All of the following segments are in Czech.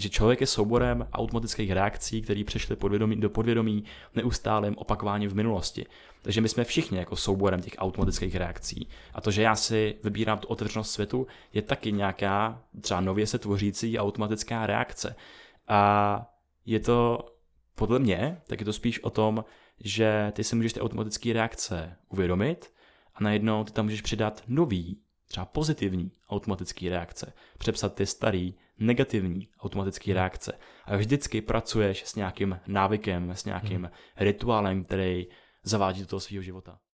že člověk je souborem automatických reakcí, které přišly podvědomí, do podvědomí neustálým opakováním v minulosti. Takže my jsme všichni jako souborem těch automatických reakcí. A to, že já si vybírám tu otevřenost světu, je taky nějaká třeba nově se tvořící automatická reakce. A je to podle mě, tak je to spíš o tom, že ty si můžeš ty automatické reakce uvědomit a najednou ty tam můžeš přidat nový, třeba pozitivní automatické reakce. Přepsat ty starý, negativní automatické reakce. A vždycky pracuješ s nějakým návykem, s nějakým hmm. rituálem, který zavádí do toho svého života.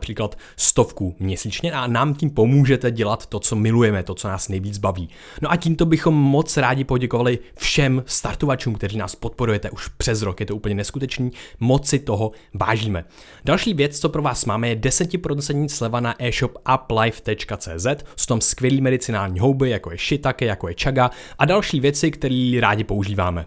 například stovku měsíčně a nám tím pomůžete dělat to, co milujeme, to, co nás nejvíc baví. No a tímto bychom moc rádi poděkovali všem startovačům, kteří nás podporujete už přes rok. Je to úplně neskutečný, moc si toho vážíme. Další věc, co pro vás máme, je 10% sleva na e-shop uplife.cz. Jsou tam skvělý medicinální houby, jako je shiitake, jako je chaga a další věci, které rádi používáme.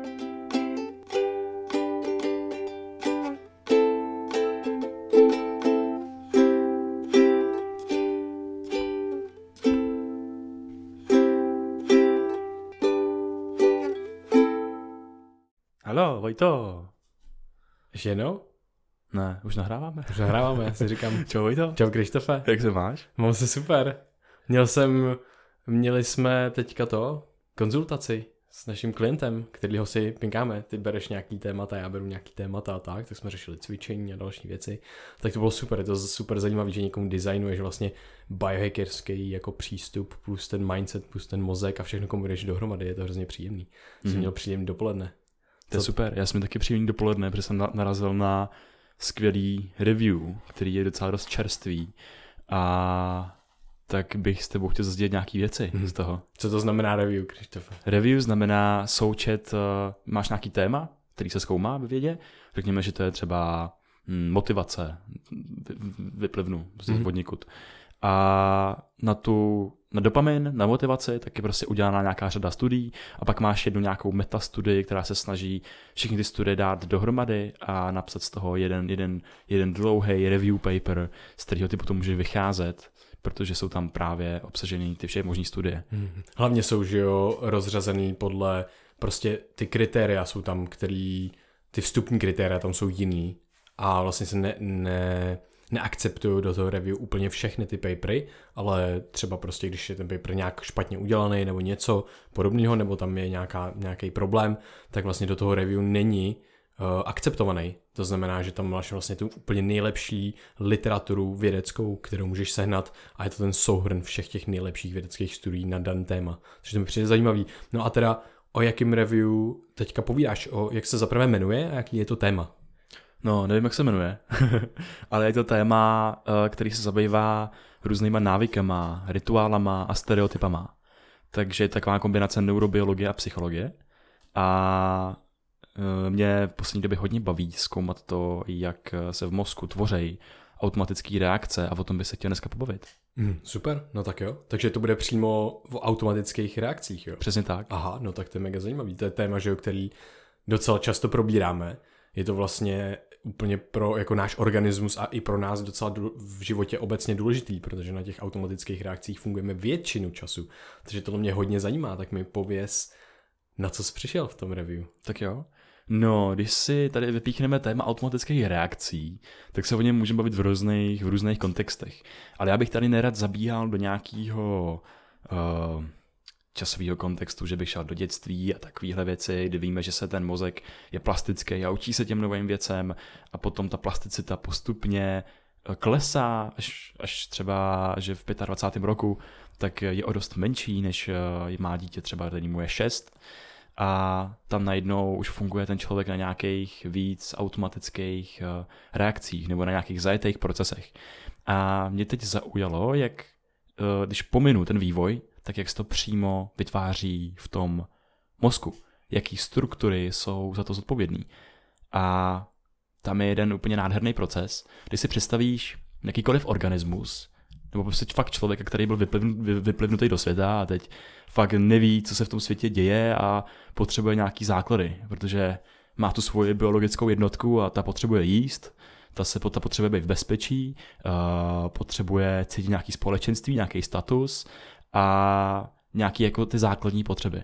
Vojto. Ještě jednou? Ne, už nahráváme. Už nahráváme, já si říkám. Čau Vojto. Čau Krištofe. Jak se máš? Mám se super. Měl jsem, měli jsme teďka to, konzultaci s naším klientem, kterýho si pinkáme. Ty bereš nějaký témata, já beru nějaký témata a tak, tak jsme řešili cvičení a další věci. Tak to bylo super, je to super zajímavé, že někomu designuješ vlastně biohackerský jako přístup plus ten mindset, plus ten mozek a všechno kombinuješ dohromady, je to hrozně příjemný. Jsem mm. měl příjemný dopoledne. To je super, já jsem taky příjemný dopoledne, protože jsem narazil na skvělý review, který je docela dost čerstvý a tak bych s tebou chtěl sdělit nějaký věci hmm. z toho. Co to znamená review, Krištofe? Review znamená součet, uh, máš nějaký téma, který se zkoumá ve vědě, řekněme, že to je třeba hm, motivace, vyplivnu z podnikud. A na tu na dopamin, na motivaci, tak je prostě udělaná nějaká řada studií a pak máš jednu nějakou metastudii, která se snaží všechny ty studie dát dohromady a napsat z toho jeden, jeden, jeden dlouhý review paper, z kterého ty potom může vycházet, protože jsou tam právě obsažený ty všechny možné studie. Hmm. Hlavně jsou, že jo, rozřazený podle, prostě ty kritéria jsou tam, který, ty vstupní kritéria tam jsou jiný a vlastně se ne, ne neakceptuju do toho review úplně všechny ty papery, ale třeba prostě, když je ten paper nějak špatně udělaný nebo něco podobného, nebo tam je nějaká, nějaký problém, tak vlastně do toho review není uh, akceptovaný. To znamená, že tam máš vlastně tu úplně nejlepší literaturu vědeckou, kterou můžeš sehnat a je to ten souhrn všech těch nejlepších vědeckých studií na daný téma. Takže to mi přijde zajímavý. No a teda o jakém review teďka povídáš, o jak se zaprvé jmenuje a jaký je to téma? No, nevím, jak se jmenuje, ale je to téma, eh, který se zabývá různýma návykama, rituálama a stereotypama. Takže je taková kombinace neurobiologie a psychologie. A eh, mě v poslední době hodně baví zkoumat to, jak se v mozku tvoří automatické reakce a o tom by se chtěl dneska pobavit. Mm, super, no tak jo. Takže to bude přímo v automatických reakcích, jo? Přesně tak. Aha, no tak to je mega zajímavý. To je téma, že jo, který docela často probíráme. Je to vlastně úplně pro jako náš organismus a i pro nás docela v životě obecně důležitý, protože na těch automatických reakcích fungujeme většinu času. Takže to mě hodně zajímá, tak mi pověz, na co jsi přišel v tom review. Tak jo. No, když si tady vypíchneme téma automatických reakcí, tak se o něm můžeme bavit v různých, v různých kontextech. Ale já bych tady nerad zabíhal do nějakého uh, časového kontextu, že bych šel do dětství a takovéhle věci, kdy víme, že se ten mozek je plastický a učí se těm novým věcem a potom ta plasticita postupně eh, klesá, až, až třeba, že v 25. roku tak je o dost menší, než eh, má dítě třeba, který mu je 6 a tam najednou už funguje ten člověk na nějakých víc automatických eh, reakcích nebo na nějakých zajetých procesech. A mě teď zaujalo, jak když pominu ten vývoj, tak jak se to přímo vytváří v tom mozku. Jaký struktury jsou za to zodpovědný. A tam je jeden úplně nádherný proces, kdy si představíš jakýkoliv organismus, nebo prostě fakt člověk, který byl vyplivnutý do světa a teď fakt neví, co se v tom světě děje a potřebuje nějaký základy, protože má tu svoji biologickou jednotku a ta potřebuje jíst, ta se ta potřebuje být v bezpečí, uh, potřebuje cítit nějaký společenství, nějaký status a nějaký jako ty základní potřeby.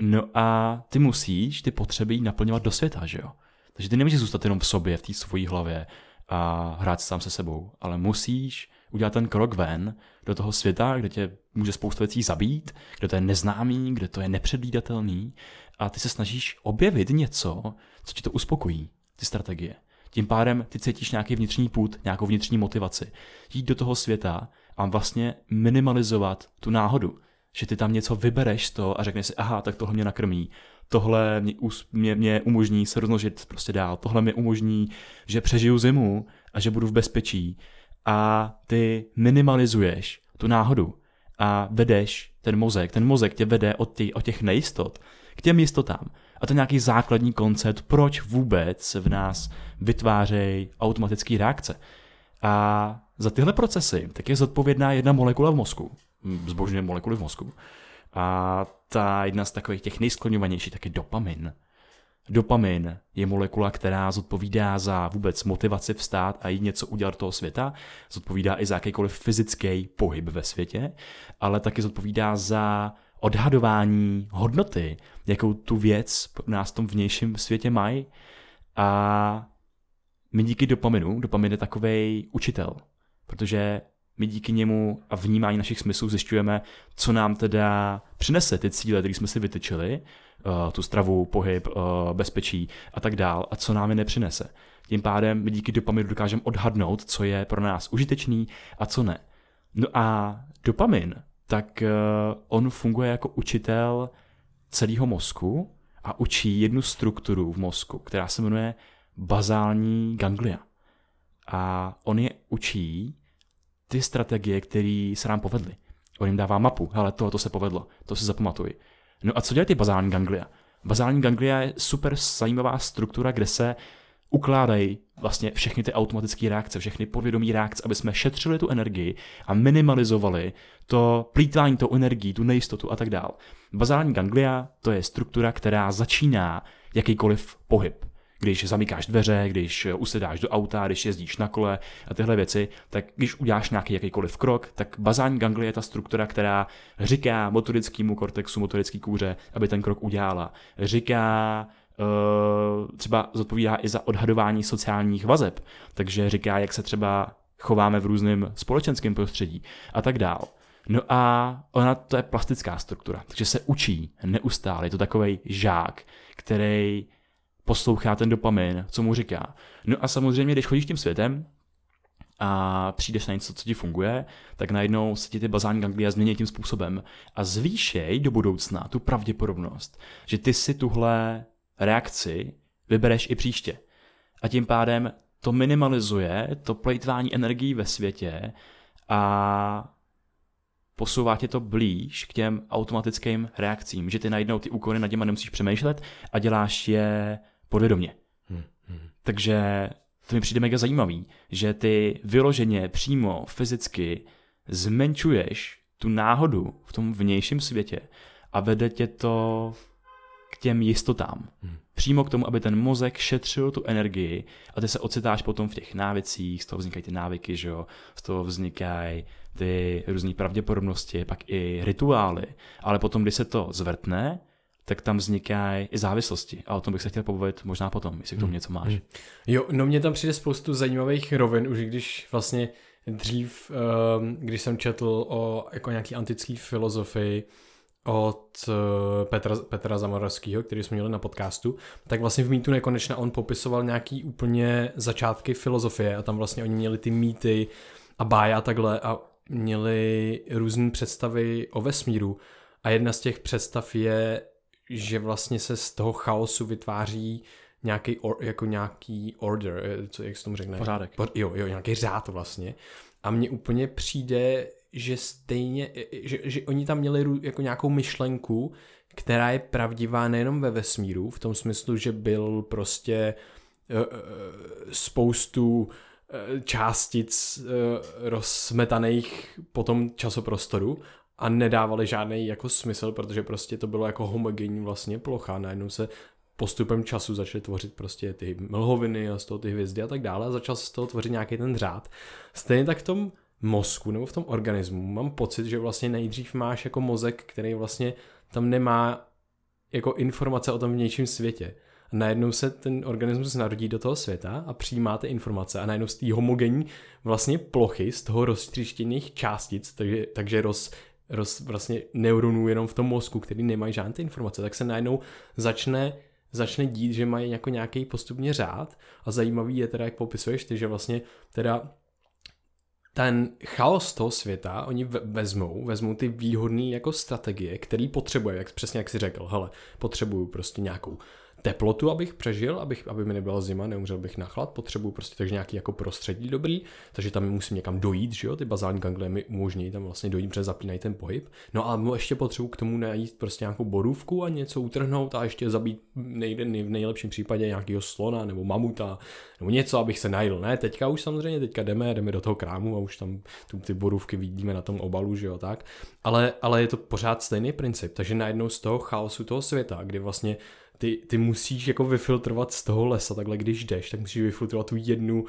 No a ty musíš ty potřeby naplňovat do světa, že jo? Takže ty nemůžeš zůstat jenom v sobě, v té svojí hlavě a hrát sám se sebou, ale musíš udělat ten krok ven do toho světa, kde tě může spousta věcí zabít, kde to je neznámý, kde to je nepředvídatelný a ty se snažíš objevit něco, co ti to uspokojí, ty strategie. Tím pádem ty cítíš nějaký vnitřní půd, nějakou vnitřní motivaci. Jít do toho světa a vlastně minimalizovat tu náhodu. Že ty tam něco vybereš z toho a řekneš si, aha, tak tohle mě nakrmí, tohle mě, mě, mě umožní se rozmnožit prostě dál, tohle mě umožní, že přežiju zimu a že budu v bezpečí. A ty minimalizuješ tu náhodu a vedeš ten mozek. Ten mozek tě vede od těch, od těch nejistot k těm jistotám. A to je nějaký základní koncept, proč vůbec v nás vytvářejí automatické reakce. A za tyhle procesy tak je zodpovědná jedna molekula v mozku, zbožně molekuly v mozku. A ta jedna z takových těch nejskloňovanějších tak je dopamin. Dopamin je molekula, která zodpovídá za vůbec motivaci vstát a jít něco udělat toho světa, zodpovídá i za jakýkoliv fyzický pohyb ve světě, ale taky zodpovídá za odhadování hodnoty, jakou tu věc nás v tom vnějším světě mají. A my díky dopaminu, dopamin je takový učitel, protože my díky němu a vnímání našich smyslů zjišťujeme, co nám teda přinese ty cíle, které jsme si vytyčili, uh, tu stravu, pohyb, uh, bezpečí a tak dál, a co nám je nepřinese. Tím pádem my díky dopaminu dokážeme odhadnout, co je pro nás užitečný a co ne. No a dopamin, tak uh, on funguje jako učitel celého mozku a učí jednu strukturu v mozku, která se jmenuje bazální ganglia. A on je učí ty strategie, které se nám povedly. On jim dává mapu, ale to, to se povedlo, to si zapamatuj. No a co dělají ty bazální ganglia? Bazální ganglia je super zajímavá struktura, kde se ukládají vlastně všechny ty automatické reakce, všechny podvědomí reakce, aby jsme šetřili tu energii a minimalizovali to plítvání tou energií, tu nejistotu a tak dál. Bazální ganglia to je struktura, která začíná jakýkoliv pohyb když zamykáš dveře, když usedáš do auta, když jezdíš na kole a tyhle věci, tak když uděláš nějaký jakýkoliv krok, tak bazální ganglie je ta struktura, která říká motorickému kortexu, motorický kůře, aby ten krok udělala. Říká uh, třeba zodpovídá i za odhadování sociálních vazeb, takže říká, jak se třeba chováme v různém společenském prostředí a tak dál. No a ona to je plastická struktura, takže se učí neustále. Je to takový žák, který poslouchá ten dopamin, co mu říká. No a samozřejmě, když chodíš tím světem, a přijdeš na něco, co ti funguje, tak najednou se ti ty bazální ganglia změní tím způsobem a zvýšej do budoucna tu pravděpodobnost, že ty si tuhle reakci vybereš i příště. A tím pádem to minimalizuje to plejtvání energií ve světě a posouvá tě to blíž k těm automatickým reakcím, že ty najednou ty úkony nad těma nemusíš přemýšlet a děláš je podvědomě. Hmm, hmm. Takže to mi přijde mega zajímavý, že ty vyloženě přímo fyzicky zmenšuješ tu náhodu v tom vnějším světě a vede tě to k těm jistotám. Hmm. Přímo k tomu, aby ten mozek šetřil tu energii a ty se ocitáš potom v těch návicích, z toho vznikají ty návyky, že jo? z toho vznikají ty různé pravděpodobnosti, pak i rituály, ale potom, když se to zvrtne, tak tam vznikají i závislosti. A o tom bych se chtěl pobavit možná potom, jestli k tomu hmm. něco máš. Hmm. Jo, no mě tam přijde spoustu zajímavých rovin, už když vlastně dřív, um, když jsem četl o jako nějaký antický filozofii, od eh, Petra, Petra Zamoravského, který jsme měli na podcastu, tak vlastně v Mýtu nekonečna on popisoval nějaký úplně začátky filozofie a tam vlastně oni měli ty mýty a báje a takhle a měli různé představy o vesmíru a jedna z těch představ je, že vlastně se z toho chaosu vytváří nějaký, or, jako nějaký order, eh, co, jak se tomu řekne? Pořádek. Po, jo, jo, nějaký řád vlastně. A mně úplně přijde, že stejně, že, že oni tam měli jako nějakou myšlenku, která je pravdivá nejenom ve vesmíru, v tom smyslu, že byl prostě uh, spoustu částic rozsmetaných po tom časoprostoru a nedávali žádný jako smysl, protože prostě to bylo jako homogenní vlastně plocha, najednou se postupem času začaly tvořit prostě ty mlhoviny a z toho ty hvězdy a tak dále a začal se z toho tvořit nějaký ten řád. Stejně tak v tom mozku nebo v tom organismu mám pocit, že vlastně nejdřív máš jako mozek, který vlastně tam nemá jako informace o tom vnějším světě. A najednou se ten organismus narodí do toho světa a přijímá ty informace a najednou z té homogenní vlastně plochy, z toho roztříštěných částic, takže, takže roz, roz, vlastně neuronů jenom v tom mozku, který nemají žádné ty informace, tak se najednou začne začne dít, že mají jako nějaký postupně řád. A zajímavý je teda, jak popisuješ ty, že vlastně teda ten chaos toho světa, oni vezmou, vezmou ty výhodné jako strategie, který potřebuje, jak přesně jak si řekl, hele, potřebuju prostě nějakou teplotu, abych přežil, abych, aby mi nebyla zima, neumřel bych na chlad, potřebuju prostě takže nějaký jako prostředí dobrý, takže tam musím někam dojít, že jo, ty bazální ganglie mi umožní tam vlastně dojít, protože zapínají ten pohyb. No a ještě potřebuju k tomu najít prostě nějakou borůvku a něco utrhnout a ještě zabít nejde, v nejlepším případě nějakého slona nebo mamuta nebo něco, abych se najil. Ne, teďka už samozřejmě, teďka jdeme, jdeme do toho krámu a už tam tu, ty borůvky vidíme na tom obalu, že jo, tak. Ale, ale je to pořád stejný princip, takže najednou z toho chaosu toho světa, kdy vlastně ty, ty musíš jako vyfiltrovat z toho lesa, takhle když jdeš, tak musíš vyfiltrovat tu jednu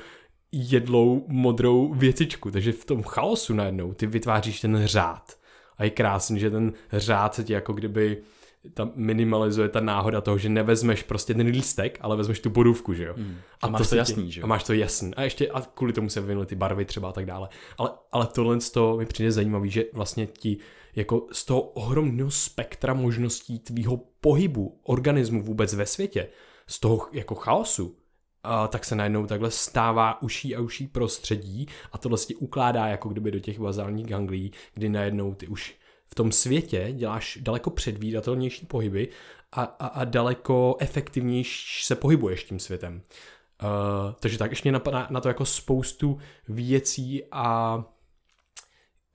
jedlou modrou věcičku, takže v tom chaosu najednou ty vytváříš ten řád. A je krásný, že ten řád se ti jako kdyby tam minimalizuje ta náhoda toho, že nevezmeš prostě ten lístek, ale vezmeš tu borůvku, že jo. Mm. A, a máš to, to jasný, že jo. A máš to jasný. A ještě a kvůli tomu se vyvinuly ty barvy třeba a tak dále. Ale, ale tohle z toho mi přijde zajímavý, že vlastně ti jako z toho ohromného spektra možností tvýho pohybu organismu vůbec ve světě, z toho jako chaosu, a tak se najednou takhle stává uší a uší prostředí a to vlastně ukládá jako kdyby do těch bazálních ganglí, kdy najednou ty už v tom světě děláš daleko předvídatelnější pohyby a, a, a daleko efektivnější se pohybuješ tím světem. Uh, takže tak ještě napadá na to jako spoustu věcí a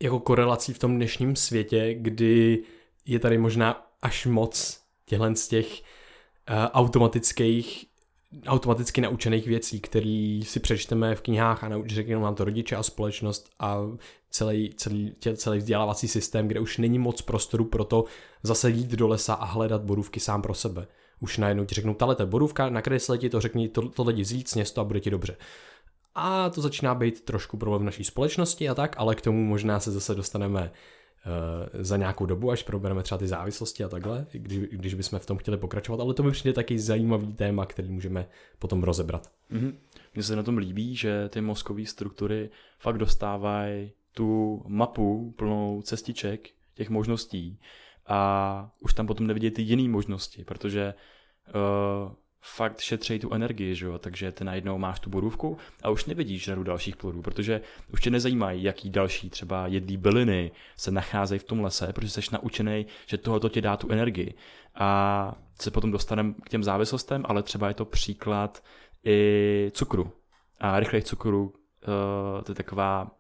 jako korelací v tom dnešním světě, kdy je tady možná až moc těchto z těch uh, automatických automaticky naučených věcí, které si přečteme v knihách a nauč, řeknou nám to rodiče a společnost a celý, celý, celý vzdělávací systém, kde už není moc prostoru pro to zase jít do lesa a hledat borůvky sám pro sebe. Už najednou ti řeknou, tahle je borůvka, nakresli ti to, řekni to, tohle jdi zít, sněz to a bude ti dobře. A to začíná být trošku problém v naší společnosti a tak, ale k tomu možná se zase dostaneme uh, za nějakou dobu, až probereme třeba ty závislosti a takhle, když, když bychom v tom chtěli pokračovat, ale to mi přijde taky zajímavý téma, který můžeme potom rozebrat. Mm-hmm. Se na tom líbí, že ty mozkové struktury fakt dostávají tu mapu plnou cestiček, těch možností a už tam potom nevidějí ty jiné možnosti, protože uh, fakt šetřejí tu energii, že jo? takže ty najednou máš tu borůvku a už nevidíš řadu dalších plodů, protože už tě nezajímají, jaký další třeba jedlí byliny se nacházejí v tom lese, protože jsi naučený, že tohoto ti dá tu energii. A se potom dostaneme k těm závislostem, ale třeba je to příklad i cukru. A rychlej cukru, uh, to je taková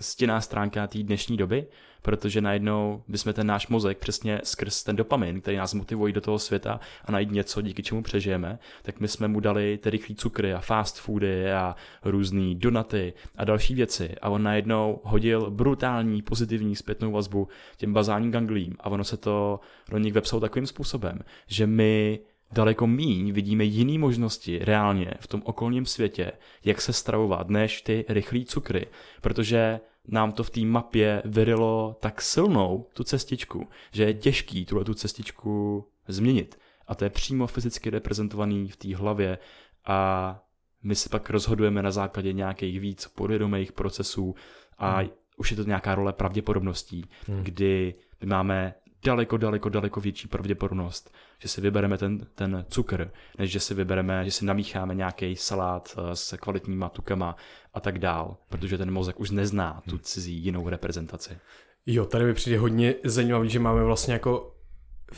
stěná stránka té dnešní doby, protože najednou bychom ten náš mozek přesně skrz ten dopamin, který nás motivuje do toho světa a najít něco, díky čemu přežijeme, tak my jsme mu dali ty rychlé cukry a fast foody a různé donaty a další věci. A on najednou hodil brutální pozitivní zpětnou vazbu těm bazálním ganglím. A ono se to do nich vepsalo takovým způsobem, že my daleko míň vidíme jiné možnosti reálně v tom okolním světě, jak se stravovat, než ty rychlé cukry, protože nám to v té mapě vyrilo tak silnou tu cestičku, že je těžký tuhle tu cestičku změnit. A to je přímo fyzicky reprezentovaný v té hlavě a my se pak rozhodujeme na základě nějakých víc podvědomých procesů a hmm. už je to nějaká role pravděpodobností, hmm. kdy my máme daleko, daleko, daleko větší pravděpodobnost, že si vybereme ten, ten cukr, než že si vybereme, že si namícháme nějaký salát eh, s kvalitníma tukama a tak dál, protože ten mozek už nezná tu cizí jinou reprezentaci. Jo, tady mi přijde hodně zajímavý, že máme vlastně jako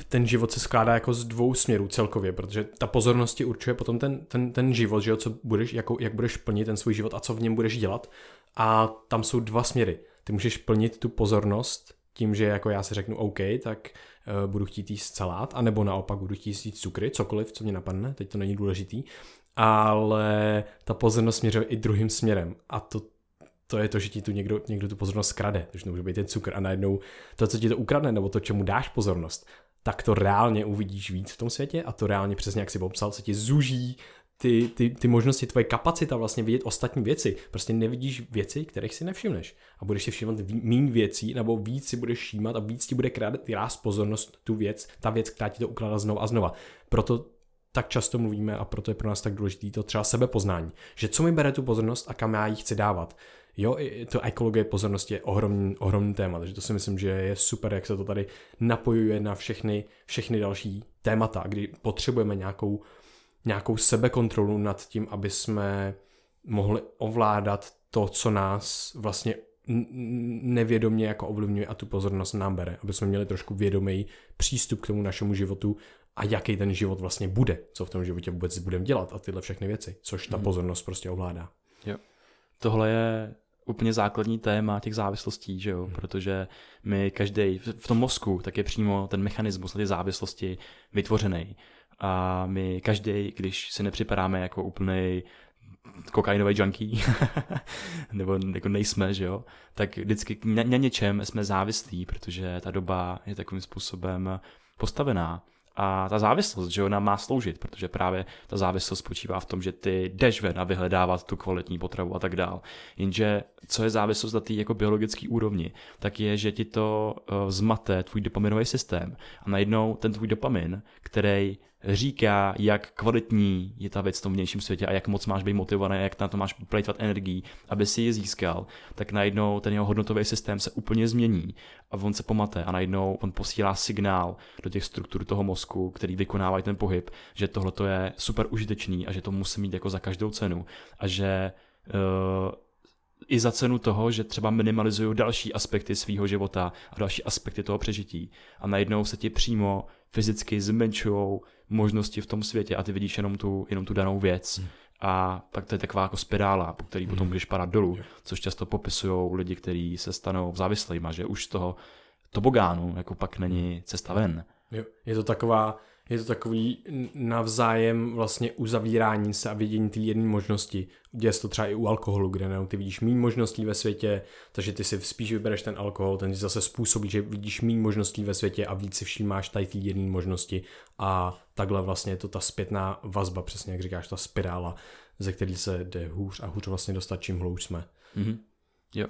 ten život se skládá jako z dvou směrů celkově, protože ta pozornost ti určuje potom ten, ten, ten život, že jo, co budeš, jako, jak budeš plnit ten svůj život a co v něm budeš dělat. A tam jsou dva směry. Ty můžeš plnit tu pozornost tím, že jako já si řeknu OK, tak uh, budu chtít jíst salát, anebo naopak budu chtít jíst cukry, cokoliv, co mě napadne, teď to není důležitý, ale ta pozornost směřuje i druhým směrem. A to, to je to, že ti tu někdo, někdo tu pozornost krade, takže to může být ten cukr. A najednou to, co ti to ukradne, nebo to, čemu dáš pozornost, tak to reálně uvidíš víc v tom světě a to reálně přesně jak si popsal, se ti zuží ty, ty, ty možnosti, tvoje kapacita vlastně vidět ostatní věci. Prostě nevidíš věci, kterých si nevšimneš. A budeš si všímat méně věcí, nebo víc si budeš všímat a víc ti bude krást pozornost tu věc, ta věc, která ti to ukládá znova a znova. Proto tak často mluvíme a proto je pro nás tak důležité to třeba sebepoznání. Že co mi bere tu pozornost a kam já ji chci dávat. Jo, to ekologie pozornosti je ohromný, ohromný téma, takže to si myslím, že je super, jak se to tady napojuje na všechny, všechny další témata, kdy potřebujeme nějakou nějakou sebekontrolu nad tím, aby jsme mohli ovládat to, co nás vlastně nevědomě jako ovlivňuje a tu pozornost nám bere, aby jsme měli trošku vědomý přístup k tomu našemu životu a jaký ten život vlastně bude, co v tom životě vůbec budeme dělat a tyhle všechny věci, což ta mm. pozornost prostě ovládá. Jo. Tohle je úplně základní téma těch závislostí, že jo? Hmm. protože my každý v tom mozku tak je přímo ten mechanismus té závislosti vytvořený a my každý, když si nepřipadáme jako úplný kokainový junkie, nebo jako nejsme, že jo, tak vždycky na, na něčem jsme závislí, protože ta doba je takovým způsobem postavená. A ta závislost, že ona má sloužit, protože právě ta závislost spočívá v tom, že ty jdeš ven a vyhledávat tu kvalitní potravu a tak dál. Jenže co je závislost na té jako biologické úrovni, tak je, že ti to uh, zmate tvůj dopaminový systém a najednou ten tvůj dopamin, který říká, jak kvalitní je ta věc v tom vnějším světě a jak moc máš být motivovaný, jak na to máš plejtvat energii, aby si ji získal, tak najednou ten jeho hodnotový systém se úplně změní a on se pomate a najednou on posílá signál do těch struktur toho mozku, který vykonávají ten pohyb, že tohle je super užitečný a že to musí mít jako za každou cenu a že uh, i za cenu toho, že třeba minimalizují další aspekty svého života a další aspekty toho přežití. A najednou se ti přímo fyzicky zmenšují možnosti v tom světě a ty vidíš jenom tu, jenom tu danou věc. Hmm. A pak to je taková jako spirála, po který potom hmm. můžeš padat dolů, což často popisují lidi, kteří se stanou závislými, že už z toho tobogánu jako pak není hmm. cesta ven. Jo, je to taková je to takový navzájem vlastně uzavírání se a vidění ty jedné možnosti. Děje se to třeba i u alkoholu, kde ne, ty vidíš méně možností ve světě, takže ty si spíš vybereš ten alkohol, ten ti zase způsobí, že vidíš méně možností ve světě a víc si všímáš tady ty jedné možnosti a takhle vlastně je to ta zpětná vazba, přesně jak říkáš, ta spirála, ze který se jde hůř a hůř vlastně dostat, čím hlouž jsme. Mm-hmm. Jo.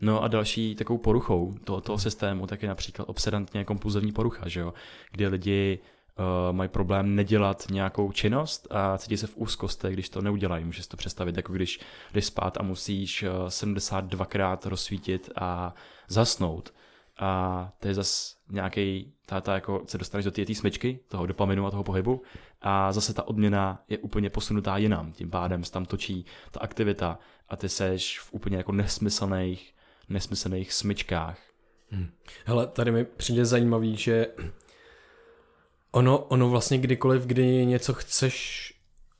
No a další takovou poruchou toho, toho systému tak je například obsedantně kompulzivní porucha, že jo? kdy lidi uh, mají problém nedělat nějakou činnost a cítí se v úzkosti, když to neudělají. Můžeš to představit, jako když jdeš spát a musíš 72krát eh, rozsvítit a zasnout. A to je zase nějaký, ta, jako se dostaneš do té smyčky, toho dopaminu a toho pohybu a zase ta odměna je úplně posunutá jinam. Tím pádem se tam točí ta aktivita a ty seš v úplně jako nesmyslných, nesmyslných smyčkách. Hmm. Hele, tady mi přijde zajímavý, že Ono, ono vlastně kdykoliv, kdy něco chceš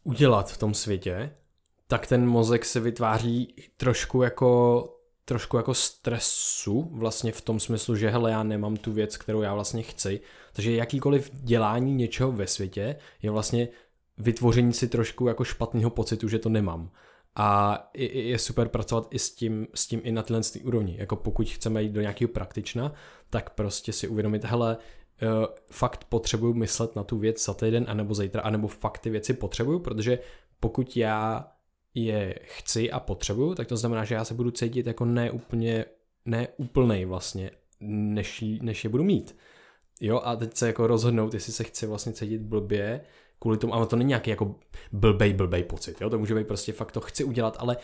udělat v tom světě, tak ten mozek se vytváří trošku jako trošku jako stresu, vlastně v tom smyslu, že hele, já nemám tu věc, kterou já vlastně chci. Takže jakýkoliv dělání něčeho ve světě je vlastně vytvoření si trošku jako špatného pocitu, že to nemám. A je super pracovat i s tím, s tím i na tyhle úrovni. Jako pokud chceme jít do nějakého praktična, tak prostě si uvědomit, hele, uh, fakt potřebuju myslet na tu věc za týden, anebo zítra, anebo fakt ty věci potřebuju, protože pokud já je chci a potřebuju, tak to znamená, že já se budu cítit jako neúplně, neúplnej vlastně, než, než je budu mít. Jo, a teď se jako rozhodnout, jestli se chci vlastně cítit blbě, kvůli tomu, ale to není nějaký jako blbej, blbej pocit, jo, to může být prostě fakt to chci udělat, ale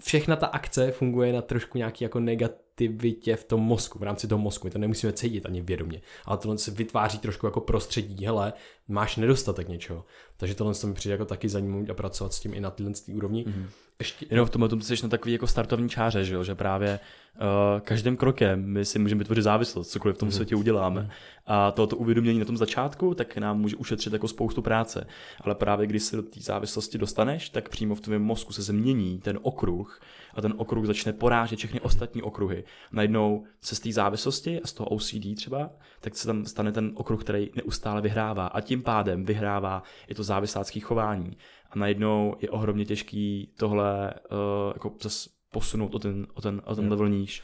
všechna ta akce funguje na trošku nějaký jako negat, aktivitě v tom mozku, v rámci toho mozku. My to nemusíme cítit ani vědomě, ale tohle se vytváří trošku jako prostředí, hele, máš nedostatek něčeho. Takže tohle mi přijde jako taky zajímavé a pracovat s tím i na téhle úrovni. Mm-hmm. Ještě... Jenom v tomhle tom jsi na takový jako startovní čáře, že, jo? že právě uh, každým krokem my si můžeme vytvořit závislost, cokoliv v tom mm-hmm. světě uděláme. Mm-hmm. A toto uvědomění na tom začátku, tak nám může ušetřit jako spoustu práce. Ale právě když se do té závislosti dostaneš, tak přímo v tvém mozku se změní ten okruh a ten okruh začne porážet všechny ostatní okruhy. Najednou se z té závislosti a z toho OCD třeba, tak se tam stane ten okruh, který neustále vyhrává a tím pádem vyhrává i to závislácké chování. A najednou je ohromně těžký tohle uh, jako zase posunout o ten, o ten, o ten level níž.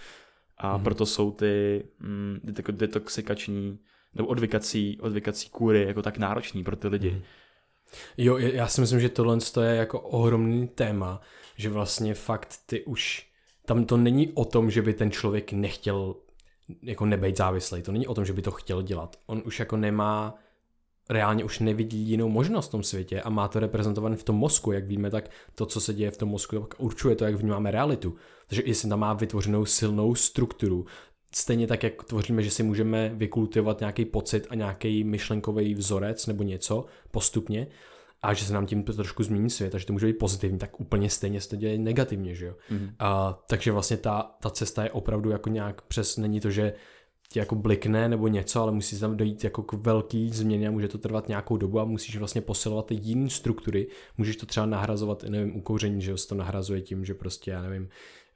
A mm-hmm. proto jsou ty, mm, detoxikační nebo odvykací, odvykací kůry jako tak náročný pro ty lidi. Mm-hmm. Jo, já si myslím, že tohle je jako ohromný téma, že vlastně fakt ty už, tam to není o tom, že by ten člověk nechtěl jako nebejt závislý, to není o tom, že by to chtěl dělat. On už jako nemá reálně už nevidí jinou možnost v tom světě a má to reprezentované v tom mozku, jak víme, tak to, co se děje v tom mozku, tak určuje to, jak vnímáme realitu. Takže jestli tam má vytvořenou silnou strukturu, stejně tak, jak tvoříme, že si můžeme vykultivovat nějaký pocit a nějaký myšlenkový vzorec nebo něco postupně, a že se nám tím to trošku změní svět, takže to může být pozitivní, tak úplně stejně se to děje negativně, že jo. Mm. A, takže vlastně ta, ta cesta je opravdu jako nějak přes, není to, že ti jako blikne nebo něco, ale musí tam dojít jako k velký změně a může to trvat nějakou dobu a musíš vlastně posilovat ty jiné struktury. Můžeš to třeba nahrazovat, nevím, u kouření, že se to nahrazuje tím, že prostě, já nevím,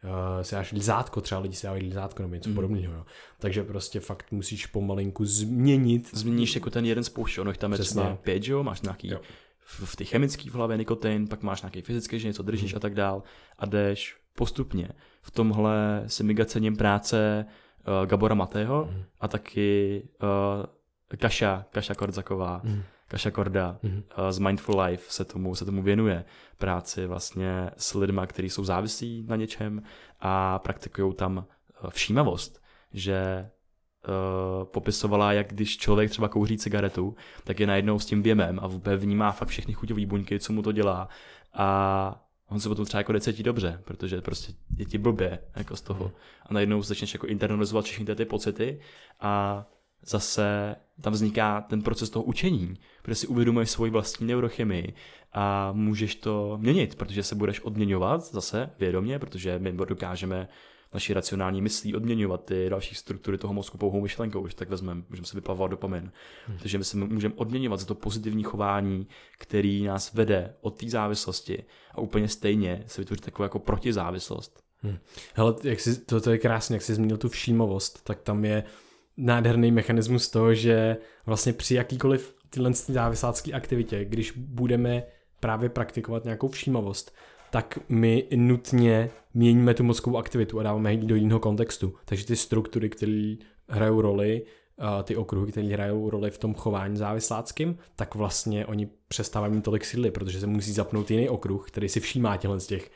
uh, si dáš lizátko, třeba lidi si dávají lizátko nebo něco mm. podobného. Jo. Takže prostě fakt musíš pomalinku změnit. Změníš jako ten jeden spoušť, ono tam je třeba pět, že jo, máš nějaký jo. v, v ty chemický v hlavě nikotin, pak máš nějaký fyzický, že něco držíš mm. a tak dál a jdeš postupně. V tomhle si mega cením práce uh, Gabora Matého mm. a taky uh, Kaša, Kaša Kordzaková, mm. Kaša Korda mm. uh, z Mindful Life se tomu, se tomu věnuje práci vlastně s lidmi, kteří jsou závislí na něčem a praktikují tam všímavost, že uh, popisovala, jak když člověk třeba kouří cigaretu, tak je najednou s tím věmem a vnímá fakt všechny chuťové buňky, co mu to dělá a on se potom třeba jako necítí dobře, protože prostě je ti blbě jako z toho. A najednou začneš jako internalizovat všechny ty pocity a zase tam vzniká ten proces toho učení, protože si uvědomuješ svoji vlastní neurochemii a můžeš to měnit, protože se budeš odměňovat zase vědomě, protože my dokážeme naší racionální myslí odměňovat ty další struktury toho mozku pouhou myšlenkou, když tak vezmeme, můžeme si vyplavovat dopamin. Hmm. Takže my se můžeme odměňovat za to pozitivní chování, který nás vede od té závislosti a úplně stejně se vytvoří takovou jako protizávislost. Hmm. Hele, jak jsi, to, to je krásně, jak jsi zmínil tu všímavost, tak tam je nádherný mechanismus toho, že vlastně při jakýkoliv tyhle závislácké aktivitě, když budeme právě praktikovat nějakou všímavost, tak my nutně měníme tu mozkovou aktivitu a dáváme ji do jiného kontextu. Takže ty struktury, které hrajou roli, ty okruhy, které hrajou roli v tom chování závisláckým, tak vlastně oni přestávají mít tolik síly, protože se musí zapnout jiný okruh, který si všímá těchto z těch,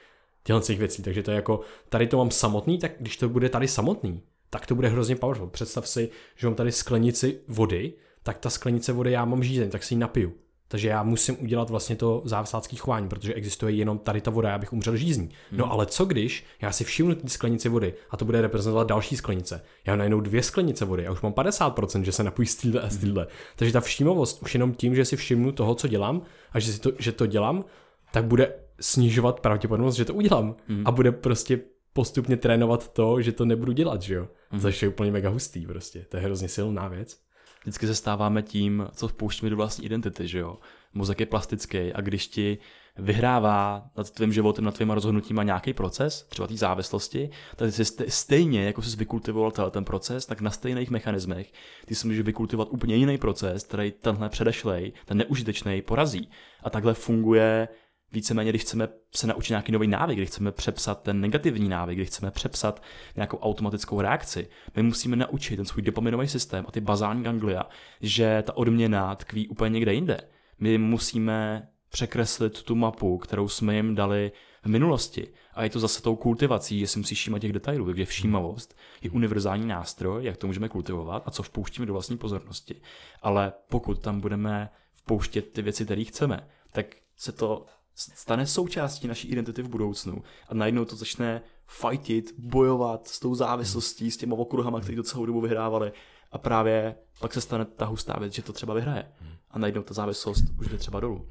těchto z těch věcí. Takže to je jako, tady to mám samotný, tak když to bude tady samotný, tak to bude hrozně powerful. Představ si, že mám tady sklenici vody, tak ta sklenice vody já mám žízeň, tak si ji napiju. Takže já musím udělat vlastně to závislácké chování, protože existuje jenom tady ta voda, abych umřel žízní. No hmm. ale co když já si všimnu ty sklenici vody a to bude reprezentovat další sklenice. Já mám najednou dvě sklenice vody a už mám 50%, že se napojí z týhle a z týhle. Takže ta všímavost už jenom tím, že si všimnu toho, co dělám a že, si to, že to dělám, tak bude snižovat pravděpodobnost, že to udělám. Hmm. A bude prostě postupně trénovat to, že to nebudu dělat, že jo. Hmm. Což je úplně mega hustý prostě. To je hrozně silná věc vždycky se stáváme tím, co vpouštíme do vlastní identity, že jo. Mozek je plastický a když ti vyhrává nad tvým životem, nad tvýma rozhodnutíma nějaký proces, třeba té závislosti, tak ty stejně, jako jsi vykultivoval ten proces, tak na stejných mechanismech ty si můžeš vykultivovat úplně jiný proces, který tenhle předešlej, ten neužitečný, porazí. A takhle funguje víceméně, když chceme se naučit nějaký nový návyk, když chceme přepsat ten negativní návyk, když chceme přepsat nějakou automatickou reakci, my musíme naučit ten svůj dopaminový systém a ty bazální ganglia, že ta odměna tkví úplně někde jinde. My musíme překreslit tu mapu, kterou jsme jim dali v minulosti. A je to zase tou kultivací, že si musí všímat těch detailů. Takže všímavost je univerzální nástroj, jak to můžeme kultivovat a co vpouštíme do vlastní pozornosti. Ale pokud tam budeme vpouštět ty věci, které chceme, tak se to stane součástí naší identity v budoucnu a najednou to začne fightit, bojovat s tou závislostí, s těma okruhama, který to celou dobu vyhrávali. A právě pak se stane ta hustá věc, že to třeba vyhraje. A najednou ta závislost už jde třeba dolů.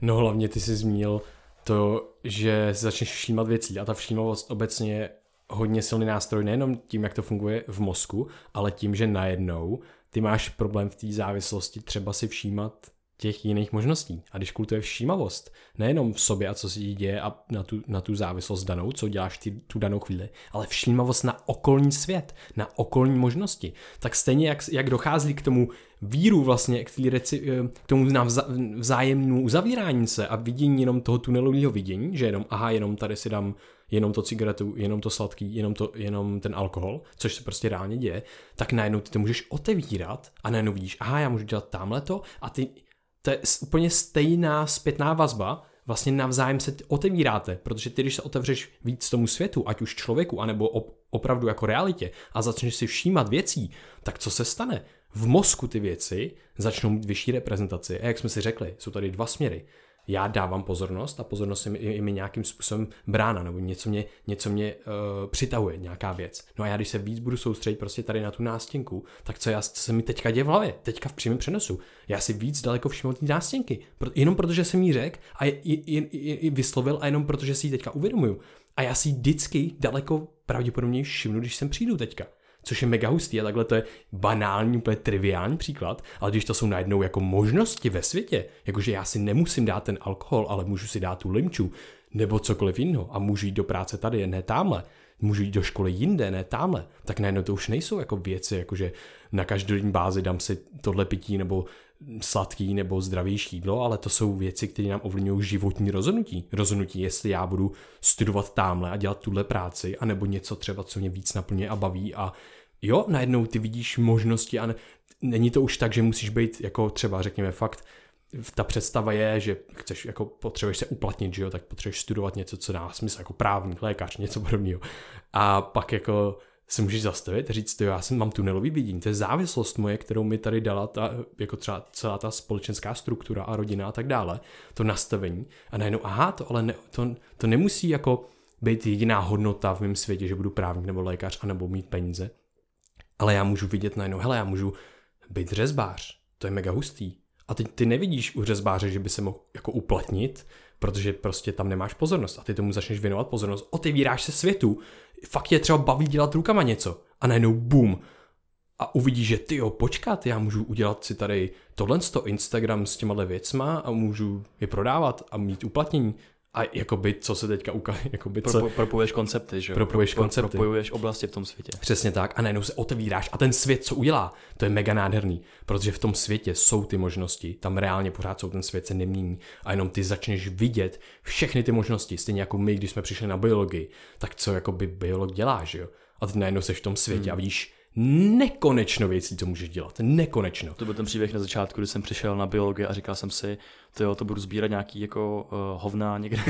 No hlavně ty jsi zmínil to, že začneš všímat věcí a ta všímavost obecně je hodně silný nástroj nejenom tím, jak to funguje v mozku, ale tím, že najednou ty máš problém v té závislosti třeba si všímat těch jiných možností. A když kultuje všímavost, nejenom v sobě a co se jí děje a na tu, na tu závislost danou, co děláš ty, tu danou chvíli, ale všímavost na okolní svět, na okolní možnosti, tak stejně jak, jak dochází k tomu víru vlastně, k, reci, eh, k tomu vzájemnému uzavírání se a vidění jenom toho tunelového vidění, že jenom, aha, jenom tady si dám jenom to cigaretu, jenom to sladký, jenom, to, jenom ten alkohol, což se prostě reálně děje, tak najednou ty to můžeš otevírat a najednou vidíš, aha, já můžu dělat tamhle to a ty to je úplně stejná zpětná vazba, vlastně navzájem se otevíráte, protože ty, když se otevřeš víc tomu světu, ať už člověku, anebo opravdu jako realitě a začneš si všímat věcí, tak co se stane? V mozku ty věci začnou mít vyšší reprezentaci. A jak jsme si řekli, jsou tady dva směry já dávám pozornost a pozornost je mi, je mi nějakým způsobem brána, nebo něco mě, něco mě uh, přitahuje, nějaká věc. No a já když se víc budu soustředit prostě tady na tu nástěnku, tak co, já, co se mi teďka děje v hlavě, teďka v přímém přenosu. Já si víc daleko všimnu té nástěnky, jenom protože jsem jí řekl a je, je, je, je, vyslovil a jenom protože si ji teďka uvědomuju. A já si ji vždycky daleko pravděpodobně všimnu, když sem přijdu teďka což je mega hustý a takhle to je banální, úplně triviální příklad, ale když to jsou najednou jako možnosti ve světě, jakože já si nemusím dát ten alkohol, ale můžu si dát tu limču, nebo cokoliv jiného a můžu jít do práce tady, ne tamhle, můžu jít do školy jinde, ne tamhle, tak najednou to už nejsou jako věci, jakože na každodenní bázi dám si tohle pití nebo sladký nebo zdravější jídlo, ale to jsou věci, které nám ovlivňují životní rozhodnutí. Rozhodnutí, jestli já budu studovat tamhle a dělat tuhle práci, anebo něco třeba, co mě víc naplňuje a baví a jo, najednou ty vidíš možnosti a ne, není to už tak, že musíš být jako třeba, řekněme fakt, ta představa je, že chceš, jako potřebuješ se uplatnit, že jo, tak potřebuješ studovat něco, co dá smysl, jako právník, lékař, něco podobného. A pak jako se můžeš zastavit a říct, jo, já jsem mám tunelový vidění, to je závislost moje, kterou mi tady dala ta, jako třeba celá ta společenská struktura a rodina a tak dále, to nastavení. A najednou, aha, to ale ne, to, to nemusí jako být jediná hodnota v mém světě, že budu právník nebo lékař a nebo mít peníze, ale já můžu vidět najednou, hele, já můžu být řezbář, to je mega hustý. A teď ty nevidíš u řezbáře, že by se mohl jako uplatnit, protože prostě tam nemáš pozornost a ty tomu začneš věnovat pozornost, otevíráš se světu, fakt je třeba baví dělat rukama něco a najednou boom, a uvidíš, že ty jo, počkat, já můžu udělat si tady tohle Instagram s těma věcma a můžu je prodávat a mít uplatnění. A jakoby, co se teďka ukáže, jakoby, co... Pro, propojuješ koncepty, že jo? Propojuješ koncepty. Propojuješ oblasti v tom světě. Přesně tak. A najednou se otevíráš a ten svět, co udělá, to je mega nádherný, protože v tom světě jsou ty možnosti, tam reálně pořád jsou, ten svět se nemění a jenom ty začneš vidět všechny ty možnosti, stejně jako my, když jsme přišli na biologii, tak co jakoby biolog dělá, že jo? A ty najednou seš v tom světě hmm. a vidíš nekonečno věcí, co můžeš dělat. Nekonečno. To byl ten příběh na začátku, kdy jsem přišel na biologii a říkal jsem si, to jo, to budu sbírat nějaký jako uh, hovna někde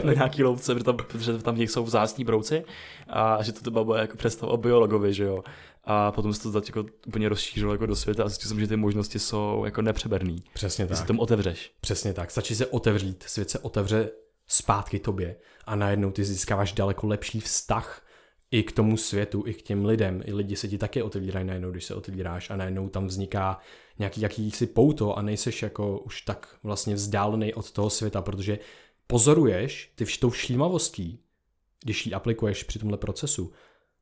na nějaký louce, protože tam, protože tam jsou vzácní brouci a že to třeba bude jako představ o biologovi, že jo. A potom se to tak jako úplně rozšířilo jako do světa a zjistil jsem, že ty možnosti jsou jako nepřeberný. Přesně tak. Když se tomu otevřeš. Přesně tak. Stačí se otevřít, svět se otevře zpátky tobě a najednou ty získáváš daleko lepší vztah i k tomu světu, i k těm lidem. I lidi se ti také otevírají najednou, když se otevíráš a najednou tam vzniká nějaký jakýsi pouto a nejseš jako už tak vlastně vzdálený od toho světa, protože pozoruješ ty tou všímavostí, když ji aplikuješ při tomhle procesu,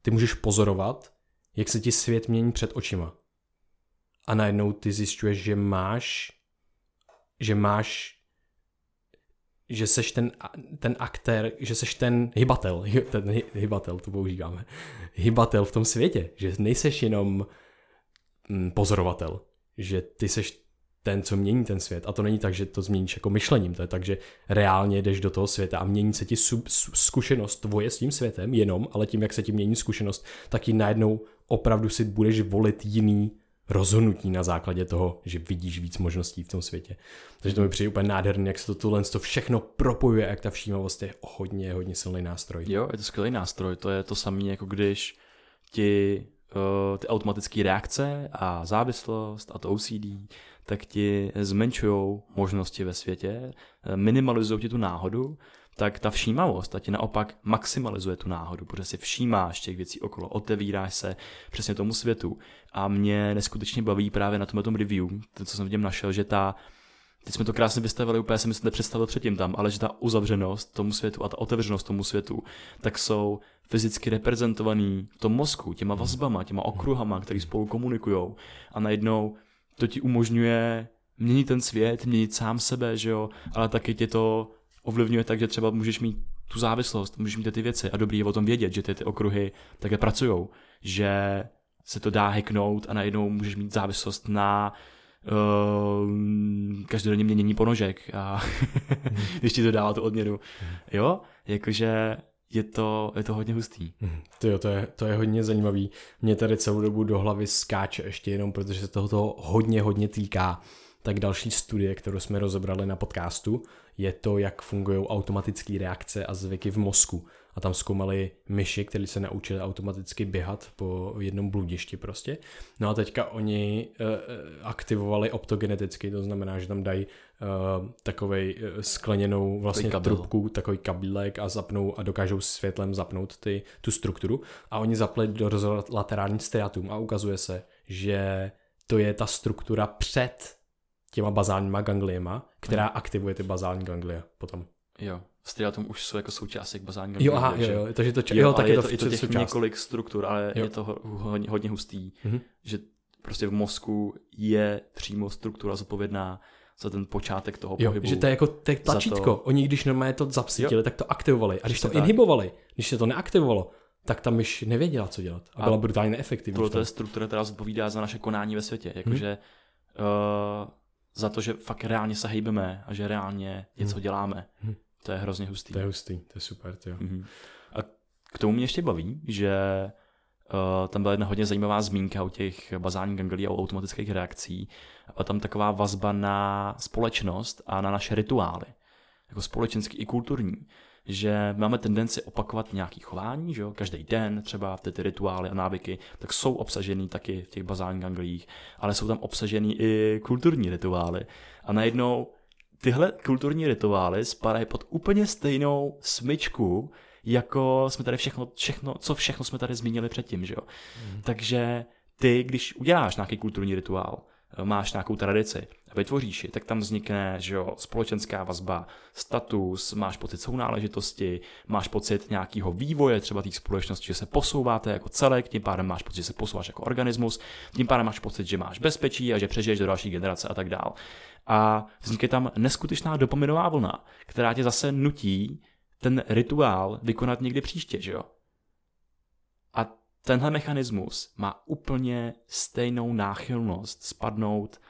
ty můžeš pozorovat, jak se ti svět mění před očima. A najednou ty zjišťuješ, že máš že máš že seš ten, ten aktér, že seš ten hybatel, ten hybatel, to používáme, hybatel v tom světě, že nejseš jenom mm, pozorovatel, že ty seš ten, co mění ten svět. A to není tak, že to změníš jako myšlením, to je tak, že reálně jdeš do toho světa a mění se ti sub, zkušenost tvoje s tím světem jenom, ale tím, jak se ti mění zkušenost, tak ji najednou opravdu si budeš volit jiný rozhodnutí na základě toho, že vidíš víc možností v tom světě. Takže to mi přijde úplně nádherné, jak se to tohle to všechno propojuje, jak ta všímavost je hodně, hodně silný nástroj. Jo, je to skvělý nástroj, to je to samé, jako když ti uh, ty automatické reakce a závislost a to OCD, tak ti zmenšují možnosti ve světě, minimalizují ti tu náhodu, tak ta všímavost ta ti naopak maximalizuje tu náhodu, protože si všímáš těch věcí okolo, otevíráš se přesně tomu světu. A mě neskutečně baví právě na tomhle tom review, to, co jsem v něm našel, že ta Teď jsme to krásně vystavili, úplně jsem si to nepředstavil předtím tam, ale že ta uzavřenost tomu světu a ta otevřenost tomu světu, tak jsou fyzicky reprezentovaný v tom mozku, těma vazbama, těma okruhama, které spolu komunikují. A najednou to ti umožňuje měnit ten svět, měnit sám sebe, že jo, ale taky tě to ovlivňuje tak, že třeba můžeš mít tu závislost, můžeš mít ty věci a dobrý je o tom vědět, že ty, ty okruhy také pracují, že se to dá hacknout a najednou můžeš mít závislost na uh, každodenně měnění ponožek a když ti to dává tu odměnu. Jo, jakože je to, je to hodně hustý. Mhm. To, jo, to, je, to je hodně zajímavý. Mě tady celou dobu do hlavy skáče ještě jenom, protože se tohoto hodně, hodně týká. Tak další studie, kterou jsme rozebrali na podcastu, je to, jak fungují automatické reakce a zvyky v mozku. A tam zkoumali myši, kteří se naučili automaticky běhat po jednom bludišti prostě. No a teďka oni uh, aktivovali optogeneticky, to znamená, že tam dají uh, takovej skleněnou vlastně takový trubku, takový kabílek a zapnou a dokážou světlem zapnout ty, tu strukturu. A oni zapli do laterální striatum a ukazuje se, že to je ta struktura před těma bazálníma gangliema, která hmm. aktivuje ty bazální ganglie potom. Jo, striatum už jsou jako součást těch bazální ganglií. Jo, aha, jo, jo, takže to, jo, jo tak je to, je to těch součást. několik struktur, ale jo. je to hodně, hodně hustý, mm-hmm. že prostě v mozku je přímo struktura zodpovědná za ten počátek toho jo, pohybu. že to je jako to je tlačítko. To... Oni když normálně to zapsítili, tak to aktivovali. A když to tak. inhibovali, když se to neaktivovalo, tak tam už nevěděla, co dělat. A, a byla brutálně neefektivní. To je struktura, která zodpovídá za naše konání ve světě. Jakože mm-hmm. uh, za to, že fakt reálně se hejbeme a že reálně něco hmm. děláme. Hmm. To je hrozně hustý. To je hustý, to je super. To jo. Hmm. A k tomu mě ještě baví, že uh, tam byla jedna hodně zajímavá zmínka o těch bazálních ganglí a o automatických reakcí. A tam taková vazba na společnost a na naše rituály. Jako společenský i kulturní že máme tendenci opakovat nějaký chování, že jo? každý den třeba ty, ty rituály a návyky, tak jsou obsažený taky v těch bazálních ganglích, ale jsou tam obsažený i kulturní rituály. A najednou tyhle kulturní rituály spadají pod úplně stejnou smyčku, jako jsme tady všechno, všechno co všechno jsme tady zmínili předtím, že jo. Mm. Takže ty, když uděláš nějaký kulturní rituál, máš nějakou tradici a vytvoříš ji, tak tam vznikne že jo, společenská vazba, status, máš pocit sounáležitosti, máš pocit nějakého vývoje třeba té společnosti, že se posouváte jako celek, tím pádem máš pocit, že se posouváš jako organismus, tím pádem máš pocit, že máš bezpečí a že přežiješ do další generace a tak dál. A vznikne tam neskutečná dopaminová vlna, která tě zase nutí ten rituál vykonat někdy příště, že jo? Tenhle mechanismus má úplně stejnou náchylnost spadnout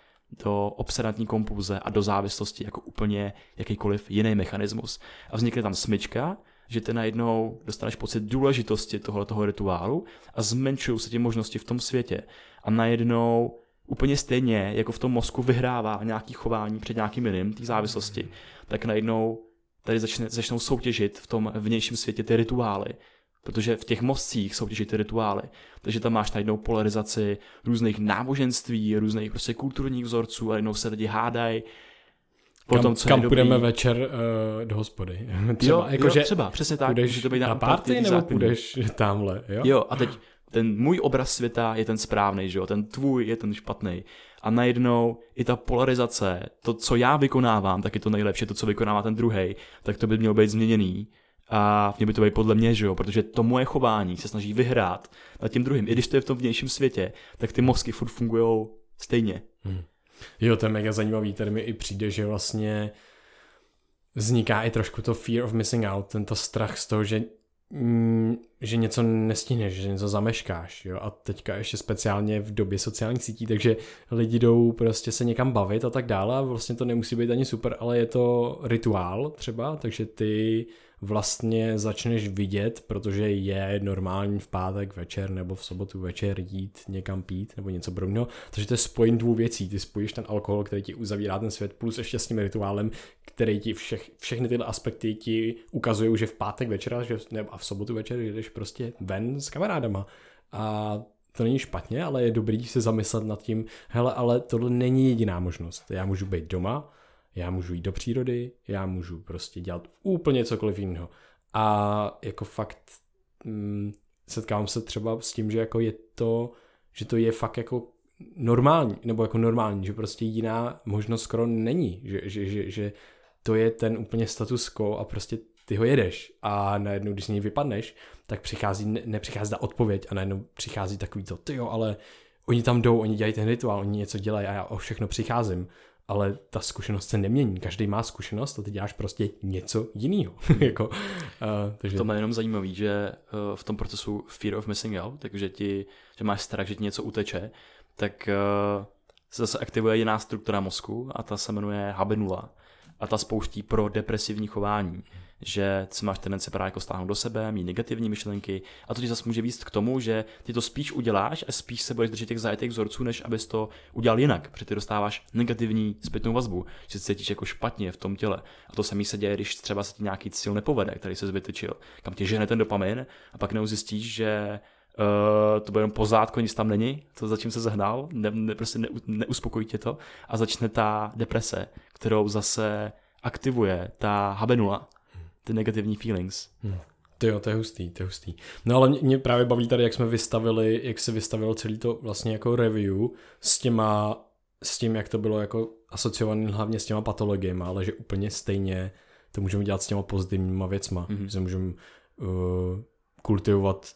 do obsedantní kompulze a do závislosti jako úplně jakýkoliv jiný mechanismus. A vznikne tam smyčka, že ty najednou dostaneš pocit důležitosti tohoto rituálu a zmenšují se ti možnosti v tom světě. A najednou úplně stejně, jako v tom mozku vyhrává nějaký chování před nějakým jiným, té závislosti, tak najednou tady začne, začnou soutěžit v tom vnějším světě ty rituály protože v těch mozcích jsou těžit ty rituály. Takže tam máš najednou polarizaci různých náboženství, různých prostě kulturních vzorců a jednou se lidi hádají. Potom, kam, co kam dobrý... půjdeme večer uh, do hospody? třeba, jo, jako, jo, že třeba, přesně tak. Půjdeš to být na, na party nebo půjdeš tamhle, jo? Jo, a teď ten můj obraz světa je ten správný, že jo? Ten tvůj je ten špatný. A najednou i ta polarizace, to, co já vykonávám, tak je to nejlepší, to, co vykonává ten druhý, tak to by mělo být změněný a mě by to být podle mě, že jo, protože to moje chování se snaží vyhrát nad tím druhým. I když to je v tom vnějším světě, tak ty mozky furt fungují stejně. Hmm. Jo, to je mega zajímavý. Tady mi i přijde, že vlastně vzniká i trošku to fear of missing out, tento strach z toho, že mm, že něco nestihneš, že něco zameškáš, jo, a teďka ještě speciálně v době sociálních sítí, takže lidi jdou prostě se někam bavit a tak dále a vlastně to nemusí být ani super, ale je to rituál třeba, takže ty vlastně začneš vidět, protože je normální v pátek večer nebo v sobotu večer jít někam pít nebo něco podobného. Takže to je spojení dvou věcí. Ty spojíš ten alkohol, který ti uzavírá ten svět, plus ještě s tím rituálem, který ti všech, všechny tyhle aspekty ti ukazují, že v pátek večer nebo a v sobotu večer jdeš prostě ven s kamarádama. A to není špatně, ale je dobrý se zamyslet nad tím, hele, ale tohle není jediná možnost. Já můžu být doma, já můžu jít do přírody, já můžu prostě dělat úplně cokoliv jiného. A jako fakt mm, setkávám se třeba s tím, že jako je to, že to je fakt jako normální, nebo jako normální, že prostě jiná možnost skoro není, že, že, že, že to je ten úplně status quo a prostě ty ho jedeš a najednou, když z něj vypadneš, tak přichází, ne, nepřichází ta odpověď a najednou přichází takový to, ty jo, ale oni tam jdou, oni dělají ten rituál, oni něco dělají a já o všechno přicházím. Ale ta zkušenost se nemění. Každý má zkušenost a ty děláš prostě něco jiného. jako, uh, takže... To má jenom zajímavý, že uh, v tom procesu fear of missing out, takže ti, že máš strach, že ti něco uteče, tak uh, se zase aktivuje jiná struktura mozku a ta se jmenuje habenula a ta spouští pro depresivní chování že si máš tendenci právě jako stáhnout do sebe, mít negativní myšlenky a to ti zase může víc k tomu, že ty to spíš uděláš a spíš se budeš držet těch zajetých vzorců, než abys to udělal jinak, protože ty dostáváš negativní zpětnou vazbu, že se cítíš jako špatně v tom těle. A to samý se děje, když třeba se ti nějaký cíl nepovede, který se vytyčil, kam tě žene ten dopamin a pak neuzjistíš, že Uh, to bude jenom pozádko, nic tam není, to za čím se zahnal, ne, ne, prostě ne, neuspokojí tě to a začne ta deprese, kterou zase aktivuje ta habenula, ty negativní feelings. Hmm. To jo, to je hustý, to je hustý. No ale mě, mě právě baví tady, jak jsme vystavili, jak se vystavilo celý to vlastně jako review s těma, s tím, jak to bylo jako asociované hlavně s těma patologiemi, ale že úplně stejně to můžeme dělat s těma pozitivníma věcma. Mm-hmm. Že můžeme uh, kultivovat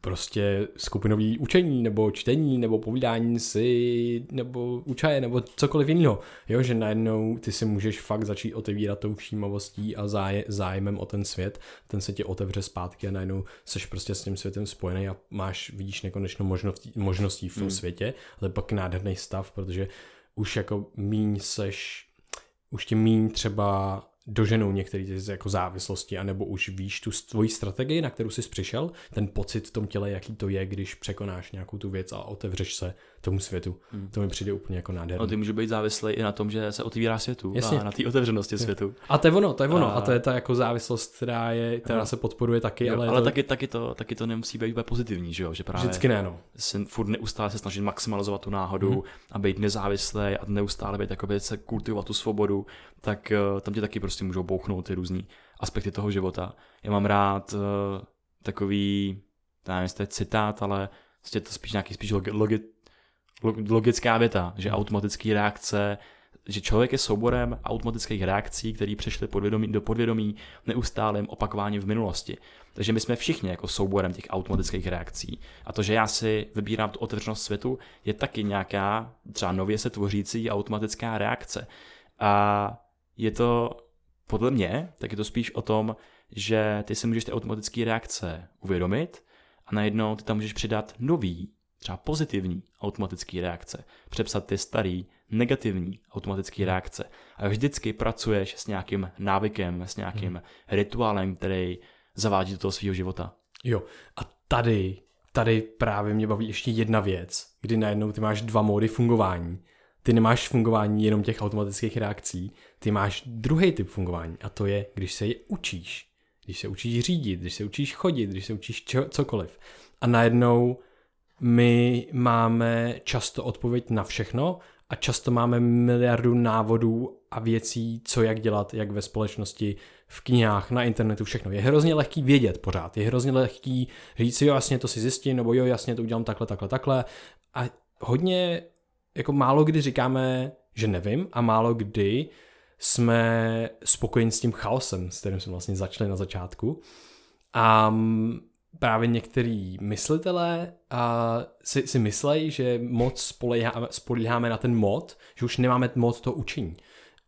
prostě skupinový učení, nebo čtení, nebo povídání si, nebo učaje, nebo cokoliv jiného. Jo, že najednou ty si můžeš fakt začít otevírat tou všímavostí a záj, zájmem o ten svět, ten se ti otevře zpátky a najednou seš prostě s tím světem spojený a máš, vidíš nekonečnou možností, možností v tom hmm. světě, ale pak nádherný stav, protože už jako míň seš, už tě míň třeba doženou některé ty jako závislosti, anebo už víš tu tvoji strategii, na kterou jsi přišel, ten pocit v tom těle, jaký to je, když překonáš nějakou tu věc a otevřeš se tomu světu. Hmm. To mi přijde úplně jako nádherné. No, ty může být závislý i na tom, že se otvírá světu Jasně. a na té otevřenosti světu. A to je ono, to je ono. A, a to je ta jako závislost, která, je, která se podporuje taky. Jo, ale ale to... Taky, taky, to, taky to nemusí být úplně pozitivní, že jo? Že právě Vždycky ne, no. Se furt neustále se snažit maximalizovat tu náhodu hmm. a být nezávislý a neustále být jakoby se kultivovat tu svobodu, tak uh, tam ti taky prostě můžou bouchnout ty různý aspekty toho života. Já mám rád uh, takový, nevím, jestli to je citát, ale vlastně to spíš nějaký spíš logi, logi, logická věta, že automatický reakce, že člověk je souborem automatických reakcí, které přešly podvědomí, do podvědomí neustálým opakováním v minulosti. Takže my jsme všichni jako souborem těch automatických reakcí. A to, že já si vybírám tu otevřenost světu, je taky nějaká třeba nově se tvořící automatická reakce. A je to podle mě, tak je to spíš o tom, že ty si můžeš ty automatické reakce uvědomit a najednou ty tam můžeš přidat nový třeba pozitivní automatické reakce, přepsat ty starý negativní automatické reakce. A vždycky pracuješ s nějakým návykem, s nějakým hmm. rituálem, který zavádí do toho svého života. Jo, a tady, tady právě mě baví ještě jedna věc, kdy najednou ty máš dva módy fungování. Ty nemáš fungování jenom těch automatických reakcí, ty máš druhý typ fungování a to je, když se je učíš. Když se učíš řídit, když se učíš chodit, když se učíš čo, cokoliv. A najednou my máme často odpověď na všechno a často máme miliardu návodů a věcí, co jak dělat, jak ve společnosti, v knihách, na internetu, všechno. Je hrozně lehký vědět pořád, je hrozně lehký říct si, jo, jasně, to si zjistím, nebo jo, jasně, to udělám takhle, takhle, takhle. A hodně, jako málo kdy říkáme, že nevím a málo kdy jsme spokojeni s tím chaosem, s kterým jsme vlastně začali na začátku. A právě některý myslitelé a si, si myslejí, že moc spolíháme, spolíháme na ten mod, že už nemáme mod to učení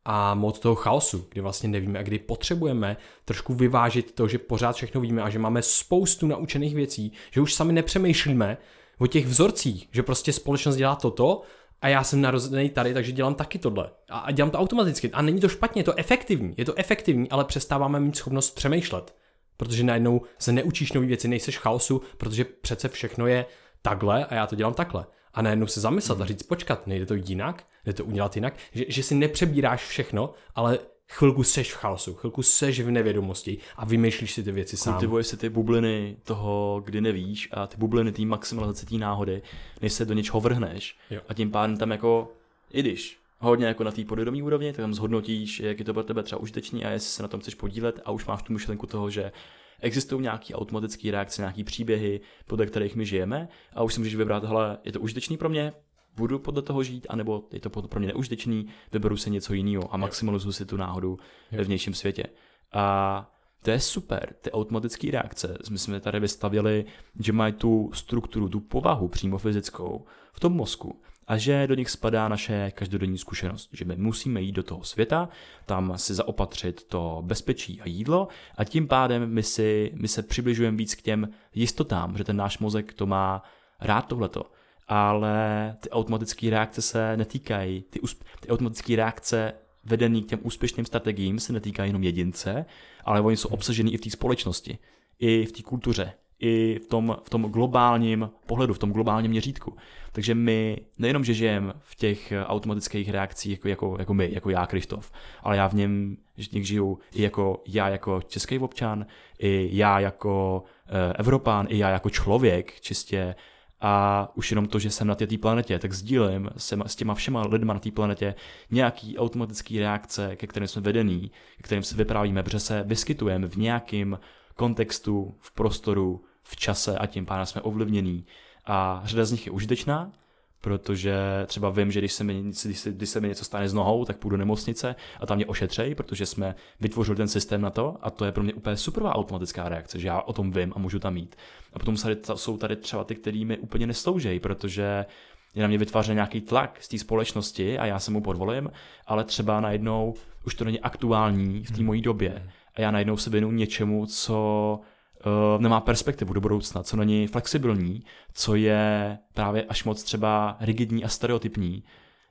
a mod toho chaosu, kdy vlastně nevíme a kdy potřebujeme trošku vyvážit to, že pořád všechno víme a že máme spoustu naučených věcí, že už sami nepřemýšlíme o těch vzorcích, že prostě společnost dělá toto a já jsem narozený tady, takže dělám taky tohle. A, a dělám to automaticky. A není to špatně, je to efektivní. Je to efektivní, ale přestáváme mít schopnost přemýšlet. Protože najednou se neučíš nové věci, nejseš v chaosu, protože přece všechno je takhle a já to dělám takhle. A najednou se zamyslet hmm. a říct, počkat, nejde to jinak, jde to udělat jinak, že, že si nepřebíráš všechno, ale chvilku seš v chaosu, chvilku seš v nevědomosti a vymýšlíš si ty věci sám. Kultivuješ si ty bubliny toho, kdy nevíš a ty bubliny té maximalizace té náhody, než se do něčeho vrhneš. Jo. A tím pádem tam jako, i když hodně jako na té podvědomí úrovni, tak tam zhodnotíš, jak je to pro tebe třeba užitečný a jestli se na tom chceš podílet a už máš tu myšlenku toho, že existují nějaké automatické reakce, nějaké příběhy, podle kterých my žijeme a už si můžeš vybrat, hele, je to užitečný pro mě, budu podle toho žít, anebo je to pro mě neužitečný, vyberu se něco jiného a maximalizuju si tu náhodu ve vnějším světě. A to je super, ty automatické reakce. My jsme tady vystavili, že mají tu strukturu, tu povahu přímo fyzickou v tom mozku a že do nich spadá naše každodenní zkušenost, že my musíme jít do toho světa, tam si zaopatřit to bezpečí a jídlo a tím pádem my, si, my se přibližujeme víc k těm jistotám, že ten náš mozek to má rád tohleto. Ale ty automatické reakce se netýkají, ty, ty automatické reakce vedený k těm úspěšným strategiím se netýkají jenom jedince, ale oni jsou obsažený i v té společnosti, i v té kultuře, i v tom, v tom globálním pohledu, v tom globálním měřítku. Takže my nejenom, že žijeme v těch automatických reakcích jako, jako, jako my, jako já, Krištof, ale já v něm v nich žiju i jako já jako český občan, i já jako e, Evropán, i já jako člověk čistě a už jenom to, že jsem na té planetě, tak sdílím se, s těma všema lidma na té planetě nějaký automatický reakce, ke kterým jsme vedený, ke kterým se vyprávíme, protože se vyskytujeme v nějakém kontextu, v prostoru, v čase a tím pádem jsme ovlivnění. A řada z nich je užitečná, protože třeba vím, že když se, mi, když, se, když se mi něco stane s nohou, tak půjdu do nemocnice a tam mě ošetřej, protože jsme vytvořili ten systém na to a to je pro mě úplně superová automatická reakce, že já o tom vím a můžu tam mít. A potom jsou tady třeba ty, který mi úplně nesloužejí, protože je na mě vytvářen nějaký tlak z té společnosti a já se mu podvolím, ale třeba najednou už to není aktuální v té hmm. mojí době hmm. A já najednou se věnu něčemu, co uh, nemá perspektivu do budoucna, co není flexibilní, co je právě až moc třeba rigidní a stereotypní.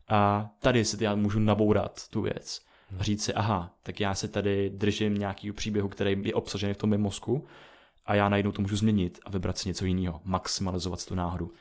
A tady si já můžu nabourat tu věc a říct si, aha, tak já se tady držím nějaký příběhu, který je obsažený v tom mém mozku a já najednou to můžu změnit a vybrat si něco jiného, maximalizovat tu náhodu,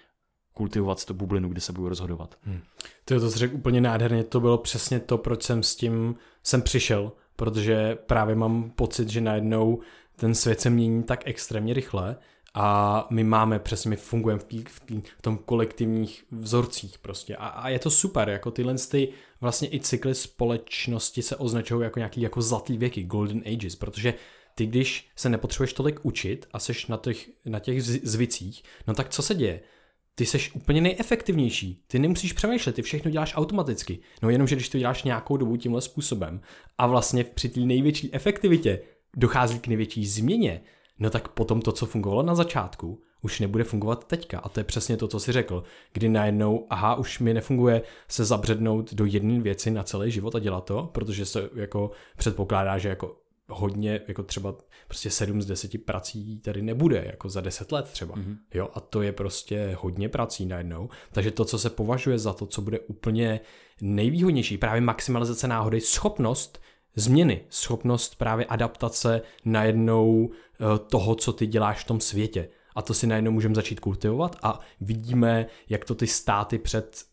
kultivovat tu bublinu, kde se budu rozhodovat. Hmm. Ty to jsi řekl úplně nádherně, to bylo přesně to, proč jsem s tím jsem přišel, protože právě mám pocit, že najednou ten svět se mění tak extrémně rychle a my máme, přesně my fungujeme v, tý, v, tý, v tom kolektivních vzorcích prostě a, a je to super, jako tyhle ty vlastně i cykly společnosti se označují jako nějaký jako zlatý věky, golden ages, protože ty když se nepotřebuješ tolik učit a seš na těch, na těch zvicích, no tak co se děje? Ty seš úplně nejefektivnější. Ty nemusíš přemýšlet, ty všechno děláš automaticky. No jenom, že když to děláš nějakou dobu tímhle způsobem a vlastně při té největší efektivitě dochází k největší změně, no tak potom to, co fungovalo na začátku, už nebude fungovat teďka. A to je přesně to, co si řekl. Kdy najednou, aha, už mi nefunguje se zabřednout do jedné věci na celý život a dělat to, protože se jako předpokládá, že jako hodně, jako třeba prostě 7 z 10 prací tady nebude, jako za 10 let třeba. Mm-hmm. Jo, a to je prostě hodně prací najednou. Takže to, co se považuje za to, co bude úplně nejvýhodnější, právě maximalizace náhody, schopnost změny, schopnost právě adaptace najednou eh, toho, co ty děláš v tom světě. A to si najednou můžeme začít kultivovat a vidíme, jak to ty státy před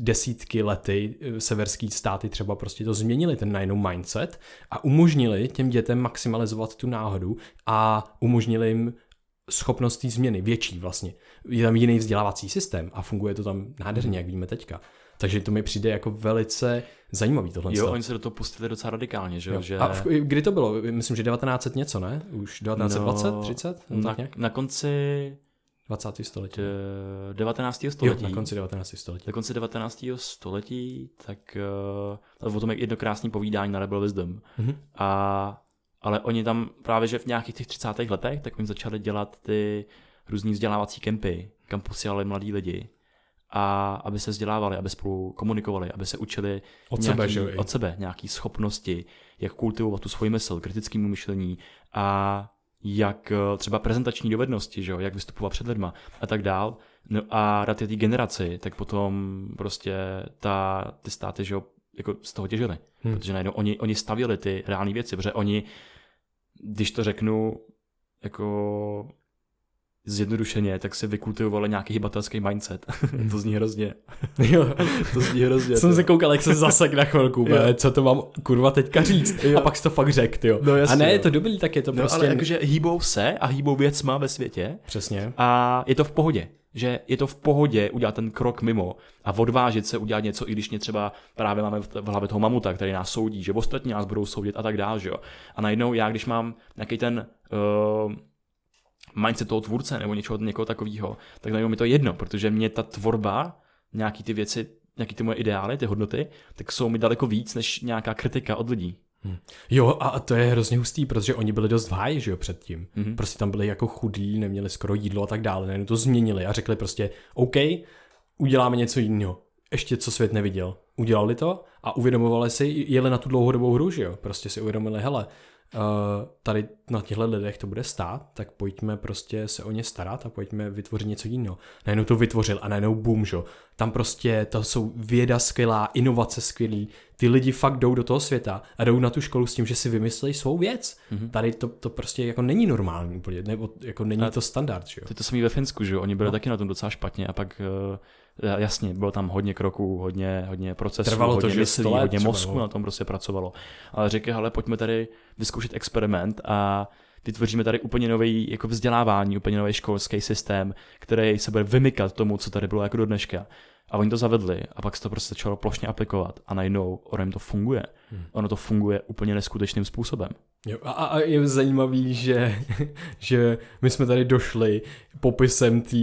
desítky lety, eh, severský státy třeba prostě to změnili, ten najednou mindset a umožnili těm dětem maximalizovat tu náhodu a umožnili jim schopnost té změny, větší vlastně. Je tam jiný vzdělávací systém a funguje to tam nádherně, jak víme teďka. Takže to mi přijde jako velice zajímavý tohle. Jo, oni se do toho pustili docela radikálně, že jo? Že... A v, kdy to bylo? Myslím, že 1900 něco, ne? Už 1920, no, 30? Na, na konci 20. století. 19. století. Jo, na konci 19. století. Na konci 19. století, tak uh, o tom je jedno krásné povídání na Rebel Wisdom. Mm-hmm. A, ale oni tam právě, že v nějakých těch 30. letech, tak oni začali dělat ty různý vzdělávací kempy, kam posílali mladí lidi a aby se vzdělávali, aby spolu komunikovali, aby se učili od nějaký, sebe, že? od sebe nějaký schopnosti, jak kultivovat tu svoji mysl, kritickému myšlení a jak eh, třeba prezentační dovednosti, že jo, jak vystupovat před lidma a tak dál. No a rád té generaci, tak potom prostě ta, ty státy, že jo, jako z toho těžili. Hmm. Protože najednou oni, oni stavěli ty reální věci, protože oni, když to řeknu, jako zjednodušeně, tak si vykultivovali nějaký hybatelský mindset. to zní hrozně. Jo. to zní hrozně. Jsem se koukal, jak se zasek na chvilku, be, co to mám kurva teďka říct. Jo. A pak jsi to fakt řekl, jo. No jasně, A ne, jo. je to dobrý, tak je to No, prostě... ale jakože hýbou se a hýbou věcma ve světě Přesně. a je to v pohodě. Že je to v pohodě udělat ten krok mimo a odvážit se udělat něco, i když mě třeba právě máme v v hlavě toho mamuta, který nás soudí, že ostatní nás budou soudit a tak dále, že jo. A najednou já, když mám nějaký ten uh, mindset toho tvůrce nebo něčeho, někoho takového, tak najednou mi to je jedno, protože mě ta tvorba, nějaký ty věci, nějaký ty moje ideály, ty hodnoty, tak jsou mi daleko víc než nějaká kritika od lidí. Jo, a to je hrozně hustý, protože oni byli dost v háji, že jo, předtím. Mhm. Mm-hmm. Prostě tam byli jako chudí, neměli skoro jídlo a tak dále. Najednou to změnili a řekli prostě, OK, uděláme něco jiného. Ještě co svět neviděl. Udělali to a uvědomovali si, jeli na tu dlouhodobou hru, že jo. Prostě si uvědomili, hele, tady na těchto lidech to bude stát, tak pojďme prostě se o ně starat a pojďme vytvořit něco jiného. Najednou to vytvořil a najednou boom, že jo. Tam prostě to jsou věda skvělá, inovace skvělý, ty lidi fakt jdou do toho světa a jdou na tu školu s tím, že si vymyslí svou věc. Mm-hmm. Tady to, to prostě jako není normální úplně, nebo jako není A to standard, že jo. To to samé ve Finsku, že jo? Oni byli no. taky na tom docela špatně a pak uh, jasně, bylo tam hodně kroků, hodně, hodně procesů, Trvalo to, hodně že myslí, 100 let hodně mozku na tom prostě pracovalo. Ale řekli, hele, pojďme tady vyzkoušet experiment a vytvoříme tady úplně nový jako vzdělávání, úplně nový školský systém, který se bude vymykat tomu, co tady bylo jako do dneška. A oni to zavedli a pak se to prostě začalo plošně aplikovat a najednou ono jim to funguje. Hmm. Ono to funguje úplně neskutečným způsobem. Jo, a, a je zajímavý, že, že my jsme tady došli popisem té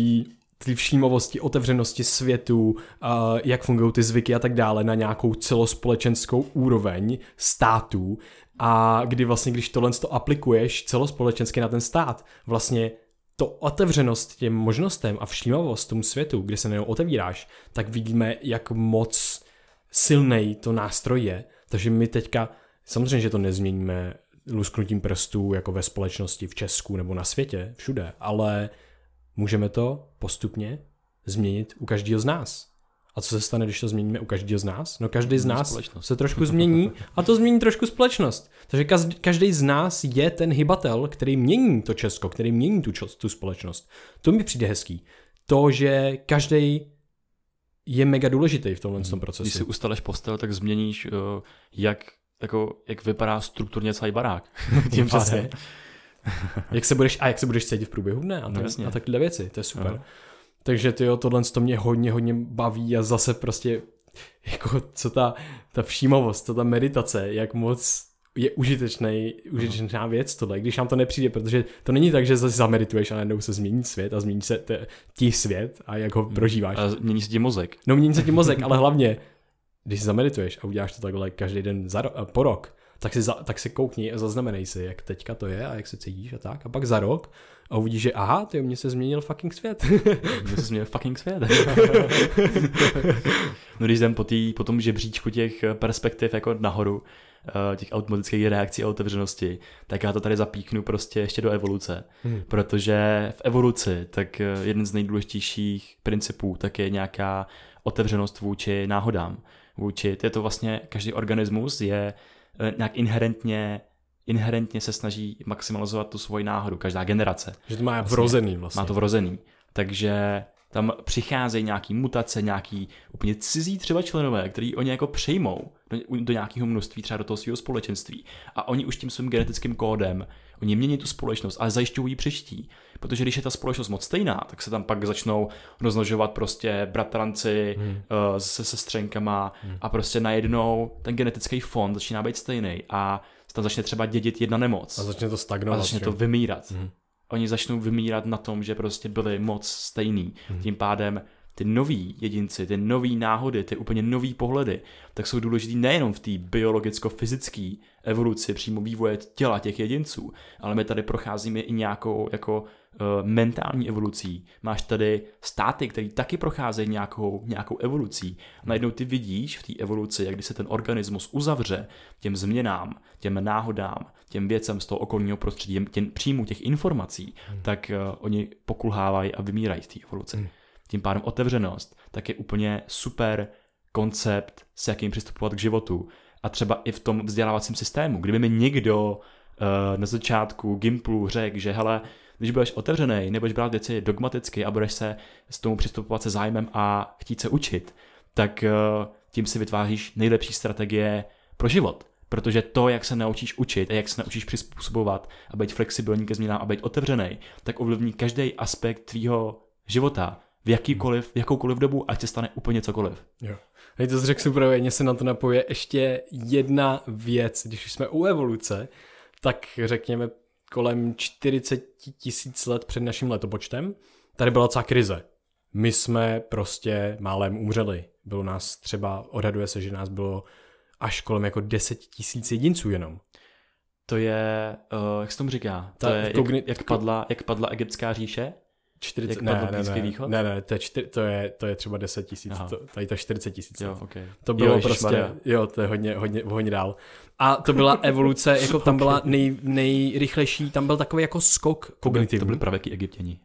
té všímavosti, otevřenosti světu, a jak fungují ty zvyky a tak dále na nějakou celospolečenskou úroveň států a kdy vlastně, když tohle to aplikuješ celospolečensky na ten stát, vlastně to otevřenost těm možnostem a všímavost tomu světu, kde se nejenom otevíráš, tak vidíme, jak moc silnej to nástroj je. Takže my teďka, samozřejmě, že to nezměníme lusknutím prstů jako ve společnosti v Česku nebo na světě, všude, ale můžeme to postupně změnit u každého z nás. A co se stane, když to změníme u každého z nás? No každý z nás společnost. se trošku změní a to změní trošku společnost. Takže každý z nás je ten hybatel, který mění to Česko, který mění tu, tu společnost. To mi přijde hezký. To, že každý je mega důležitý v tomhle tom procesu. Když si ustaleš postel, tak změníš, uh, jak, jako, jak vypadá strukturně celý barák. Tím Přesně. jak se budeš, a jak se budeš cítit v průběhu dne a, No tak, jasně. a takhle věci, to je super. Ano. Takže ty tohle to mě hodně, hodně baví a zase prostě jako co ta, ta všímavost, co ta meditace, jak moc je užitečný, užitečná věc tohle, když nám to nepřijde, protože to není tak, že zase zamedituješ a najednou se změní svět a změní se ti svět a jak ho prožíváš. A mění se ti mozek. No mění se ti mozek, ale hlavně, když zamedituješ a uděláš to takhle každý den za ro- po rok, tak si, za, tak si koukni a zaznamenej si, jak teďka to je a jak se cítíš a tak. A pak za rok a uvidíš, že aha, ty mně se změnil fucking svět. Mně se změnil fucking svět. no když jdem po, tý, po tom žebříčku těch eh, perspektiv jako nahoru, eh, těch automatických reakcí a otevřenosti, tak já to tady zapíknu prostě ještě do evoluce. Hmm. Protože v evoluci, tak eh, jeden z nejdůležitějších principů, tak je nějaká otevřenost vůči náhodám. Vůči, to je to vlastně, každý organismus je nějak inherentně inherentně se snaží maximalizovat tu svoji náhodu, každá generace. že to má vrozený vlastně. Má to vrozený. Takže tam přicházejí nějaký mutace, nějaký úplně cizí třeba členové, který oni jako přejmou do, do nějakého množství, třeba do toho svého společenství. A oni už tím svým genetickým kódem, oni mění tu společnost, ale zajišťují ji přeští. Protože když je ta společnost moc stejná, tak se tam pak začnou rozmnožovat prostě bratranci hmm. uh, se sestřenkama hmm. a prostě najednou ten genetický fond začíná být stejný a se tam začne třeba dědit jedna nemoc A začne to a stagnovat. začne že to vymírat. Mhm. Oni začnou vymírat na tom, že prostě byli moc stejný. Mhm. Tím pádem ty noví jedinci, ty nový náhody, ty úplně nový pohledy, tak jsou důležitý nejenom v té biologicko-fyzické evoluci přímo vývoje těla těch jedinců, ale my tady procházíme i nějakou jako uh, mentální evolucí. Máš tady státy, které taky procházejí nějakou, nějakou evolucí. Najednou ty vidíš v té evoluci, jak když se ten organismus uzavře těm změnám, těm náhodám, těm věcem z toho okolního prostředí, těm, těm příjmu těch informací, hmm. tak uh, oni pokulhávají a vymírají v té evoluci. Hmm. Tím pádem otevřenost, tak je úplně super koncept, s jakým přistupovat k životu. A třeba i v tom vzdělávacím systému. Kdyby mi někdo uh, na začátku Gimplu řekl, že hele, Když budeš otevřený, nebudeš brát věci dogmaticky a budeš se s tomu přistupovat se zájmem a chtít se učit, tak uh, tím si vytváříš nejlepší strategie pro život. Protože to, jak se naučíš učit a jak se naučíš přizpůsobovat a být flexibilní ke změnám a být otevřený, tak ovlivní každý aspekt tvýho života v jakýkoliv, v jakoukoliv dobu, ať se stane úplně cokoliv. Jo. Hej, to řekl super, mě se na to napoje ještě jedna věc, když jsme u evoluce, tak řekněme kolem 40 tisíc let před naším letopočtem, tady byla celá krize. My jsme prostě málem umřeli. Bylo nás třeba, odhaduje se, že nás bylo až kolem jako 10 tisíc jedinců jenom. To je, uh, jak se tomu říká, to Ta, je, kogni- jak, jak, padla, jak padla egyptská říše? 40, ne, ne, ne, východ? ne, ne, to je, čtyři, to je, to je třeba 10 tisíc, tady to je 40 tisíc. Jo, okay. To bylo jo, prostě, jo, to je hodně, hodně, hodně dál. A to byla evoluce, jako tam byla nej, nejrychlejší, tam byl takový jako skok kognitivní. To byly pravěký egyptěni.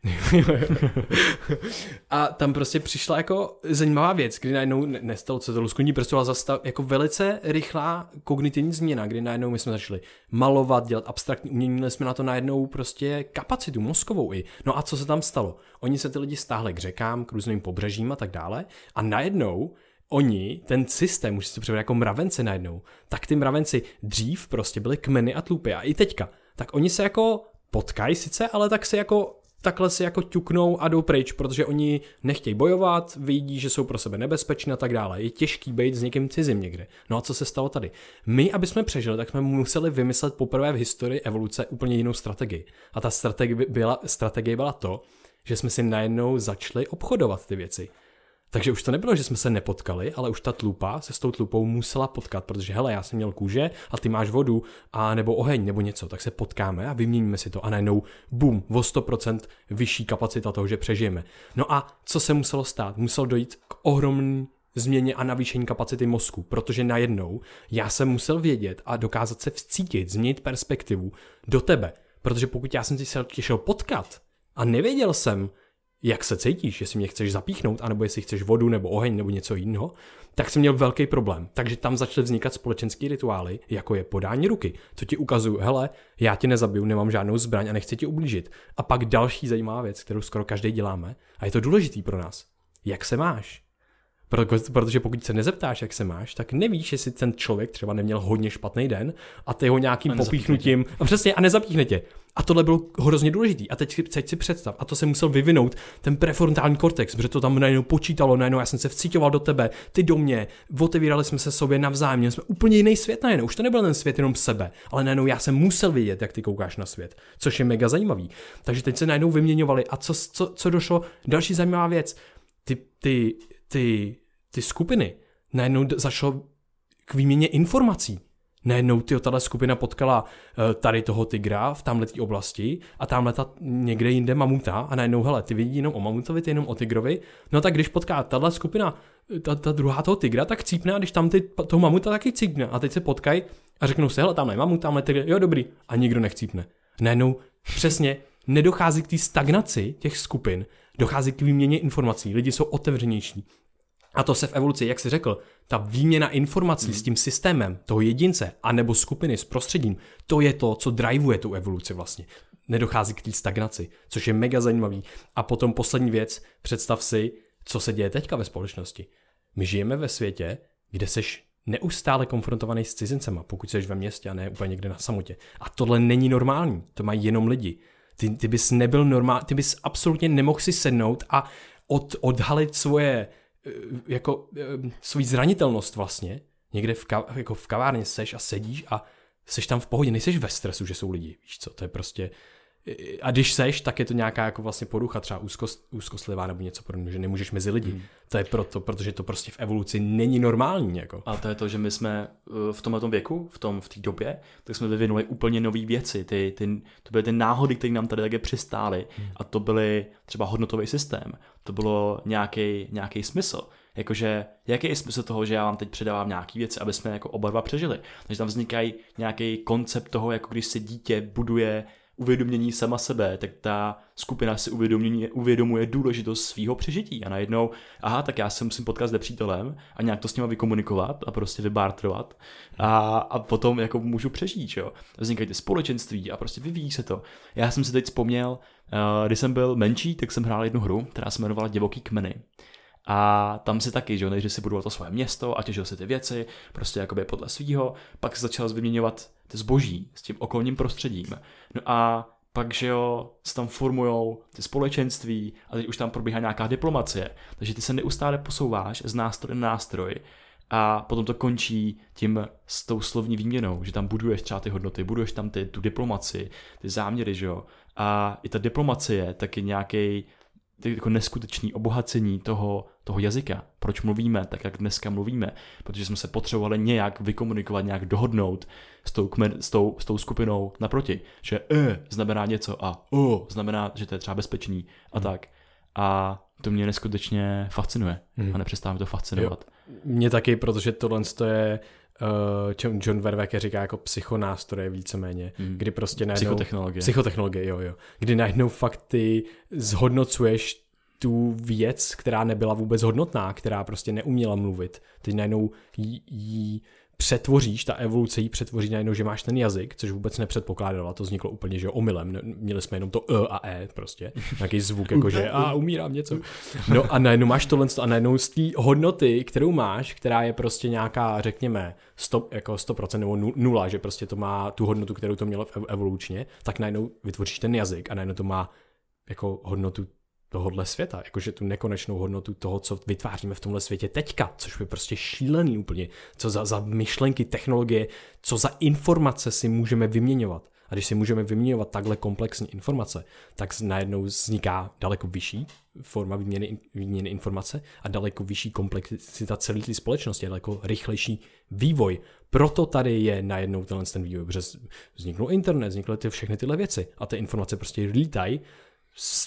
a tam prostě přišla jako zajímavá věc, kdy najednou nestalo se to lusknutí prstu, ale zastav, jako velice rychlá kognitivní změna, kdy najednou my jsme začali malovat, dělat abstraktní umění, měli jsme na to najednou prostě kapacitu mozkovou i. No a co se tam stalo? Oni se ty lidi stáhli k řekám, k různým pobřežím a tak dále a najednou oni, ten systém, už si jako mravence najednou, tak ty mravenci dřív prostě byly kmeny a tlupy a i teďka, tak oni se jako potkají sice, ale tak se jako takhle si jako ťuknou a jdou pryč, protože oni nechtějí bojovat, vidí, že jsou pro sebe nebezpeční a tak dále. Je těžký být s někým cizím někde. No a co se stalo tady? My, aby jsme přežili, tak jsme museli vymyslet poprvé v historii evoluce úplně jinou strategii. A ta strategie byla, strategie byla to, že jsme si najednou začali obchodovat ty věci. Takže už to nebylo, že jsme se nepotkali, ale už ta tlupa se s tou tlupou musela potkat, protože hele, já jsem měl kůže a ty máš vodu a nebo oheň nebo něco, tak se potkáme a vyměníme si to a najednou bum, o 100% vyšší kapacita toho, že přežijeme. No a co se muselo stát? Muselo dojít k ohromné změně a navýšení kapacity mozku, protože najednou já jsem musel vědět a dokázat se vcítit, změnit perspektivu do tebe, protože pokud já jsem si se šel potkat a nevěděl jsem, jak se cítíš, jestli mě chceš zapíchnout, anebo jestli chceš vodu nebo oheň nebo něco jiného, tak jsem měl velký problém. Takže tam začaly vznikat společenské rituály, jako je podání ruky. To ti ukazuju, hele, já tě nezabiju, nemám žádnou zbraň a nechci ti ublížit. A pak další zajímavá věc, kterou skoro každý děláme, a je to důležitý pro nás. Jak se máš? Protože pokud se nezeptáš, jak se máš, tak nevíš, jestli ten člověk třeba neměl hodně špatný den a ty ho nějakým a popíchnutím, a přesně, a nezapíchne tě. A tohle bylo hrozně důležitý. A teď, teď si představ, a to se musel vyvinout ten prefrontální kortex, protože to tam najednou počítalo, najednou já jsem se vcítoval do tebe, ty do mě, otevírali jsme se sobě navzájem, měli jsme úplně jiný svět najednou. Už to nebyl ten svět jenom sebe, ale najednou já jsem musel vidět, jak ty koukáš na svět, což je mega zajímavý. Takže teď se najednou vyměňovali. A co, co, co došlo? Další zajímavá věc. Ty, ty ty, ty skupiny najednou zašlo k výměně informací. Najednou ty tato skupina potkala uh, tady toho tygra v tamhle oblasti a tamhle ta někde jinde mamuta a najednou, hele, ty vidí jenom o mamutovi, ty jenom o tygrovi. No tak když potká tahle skupina, ta, ta druhá toho tygra, tak cípne a když tam ty, toho mamuta taky cípne. A teď se potkají a řeknou si, hele, tamhle je mamut, tamhle tygr, jo dobrý. A nikdo nechcípne. Najednou přesně nedochází k té stagnaci těch skupin, dochází k výměně informací, lidi jsou otevřenější. A to se v evoluci, jak jsi řekl, ta výměna informací mm. s tím systémem toho jedince anebo skupiny s prostředím, to je to, co drivuje tu evoluci vlastně. Nedochází k té stagnaci, což je mega zajímavý. A potom poslední věc, představ si, co se děje teďka ve společnosti. My žijeme ve světě, kde seš neustále konfrontovaný s cizincema, pokud jsi ve městě a ne úplně někde na samotě. A tohle není normální, to mají jenom lidi. Ty, ty bys nebyl normální, ty bys absolutně nemohl si sednout a od, odhalit svoje, eh, jako, eh, svoji zranitelnost vlastně. Někde v, ka, jako v kavárně seš a sedíš a seš tam v pohodě, nejseš ve stresu, že jsou lidi, víš co, to je prostě, a když seš, tak je to nějaká jako vlastně porucha, třeba úzkost, úzkostlivá nebo něco podobného, že nemůžeš mezi lidi. Hmm. To je proto, protože to prostě v evoluci není normální. Jako. A to je to, že my jsme eh, v tomhle věku, v tom v té době, tak jsme vyvinuli úplně nové věci. Ty, ty, to byly ty náhody, které nám tady také přistály. Hmm. A to byly třeba hodnotový systém. To bylo nějaký, nějaký smysl. Jakože, jaký je smysl toho, že já vám teď předávám nějaký věci, aby jsme jako oba dva přežili. Takže tam vznikají nějaký koncept toho, jako když se dítě buduje uvědomění sama sebe, tak ta skupina si uvědomuje, uvědomuje důležitost svého přežití a najednou, aha, tak já se musím potkat s nepřítelem a nějak to s nima vykomunikovat a prostě vybártrovat a, a potom jako můžu přežít, jo. Vznikají ty společenství a prostě vyvíjí se to. Já jsem si teď vzpomněl, uh, když jsem byl menší, tak jsem hrál jednu hru, která se jmenovala Divoký kmeny. A tam si taky, že jo, nejdřív si budoval to svoje město a těžil si ty věci, prostě jakoby podle svýho, pak se začal vyměňovat ty zboží s tím okolním prostředím. No a pak, že jo, se tam formujou ty společenství a teď už tam probíhá nějaká diplomacie. Takže ty se neustále posouváš z nástroje na nástroj a potom to končí tím s tou slovní výměnou, že tam buduješ třeba ty hodnoty, buduješ tam ty, tu diplomaci, ty záměry, že jo. A i ta diplomacie taky nějaký jako neskutečný obohacení toho, toho jazyka. Proč mluvíme tak, jak dneska mluvíme? Protože jsme se potřebovali nějak vykomunikovat, nějak dohodnout s tou, kmen, s tou, s tou skupinou naproti. Že e znamená něco a o znamená, že to je třeba bezpečný a hmm. tak. A to mě neskutečně fascinuje hmm. a nepřestává to fascinovat. Jo. Mě taky, protože tohle je uh, John Verweke říká jako psychonástroje víceméně, hmm. kdy prostě najednou... Psychotechnologie. Psychotechnologie, jo, jo. Kdy najednou fakt ty zhodnocuješ tu věc, která nebyla vůbec hodnotná, která prostě neuměla mluvit. Ty najednou jí, jí přetvoříš, ta evoluce jí přetvoří najednou, že máš ten jazyk, což vůbec nepředpokládala, to vzniklo úplně, že omylem, měli jsme jenom to e a e prostě, nějaký zvuk, jako že a umírám něco. No a najednou máš tohle a najednou z té hodnoty, kterou máš, která je prostě nějaká, řekněme, 100, jako 100% nebo nula, že prostě to má tu hodnotu, kterou to mělo evolučně, tak najednou vytvoříš ten jazyk a najednou to má jako hodnotu tohohle světa, jakože tu nekonečnou hodnotu toho, co vytváříme v tomhle světě teďka, což je prostě šílený úplně, co za, za myšlenky, technologie, co za informace si můžeme vyměňovat. A když si můžeme vyměňovat takhle komplexní informace, tak najednou vzniká daleko vyšší forma výměny, výměny informace a daleko vyšší komplexita celé té společnosti, daleko rychlejší vývoj. Proto tady je najednou tenhle ten vývoj, protože vzniknul internet, vznikly ty všechny tyhle věci a ty informace prostě lítají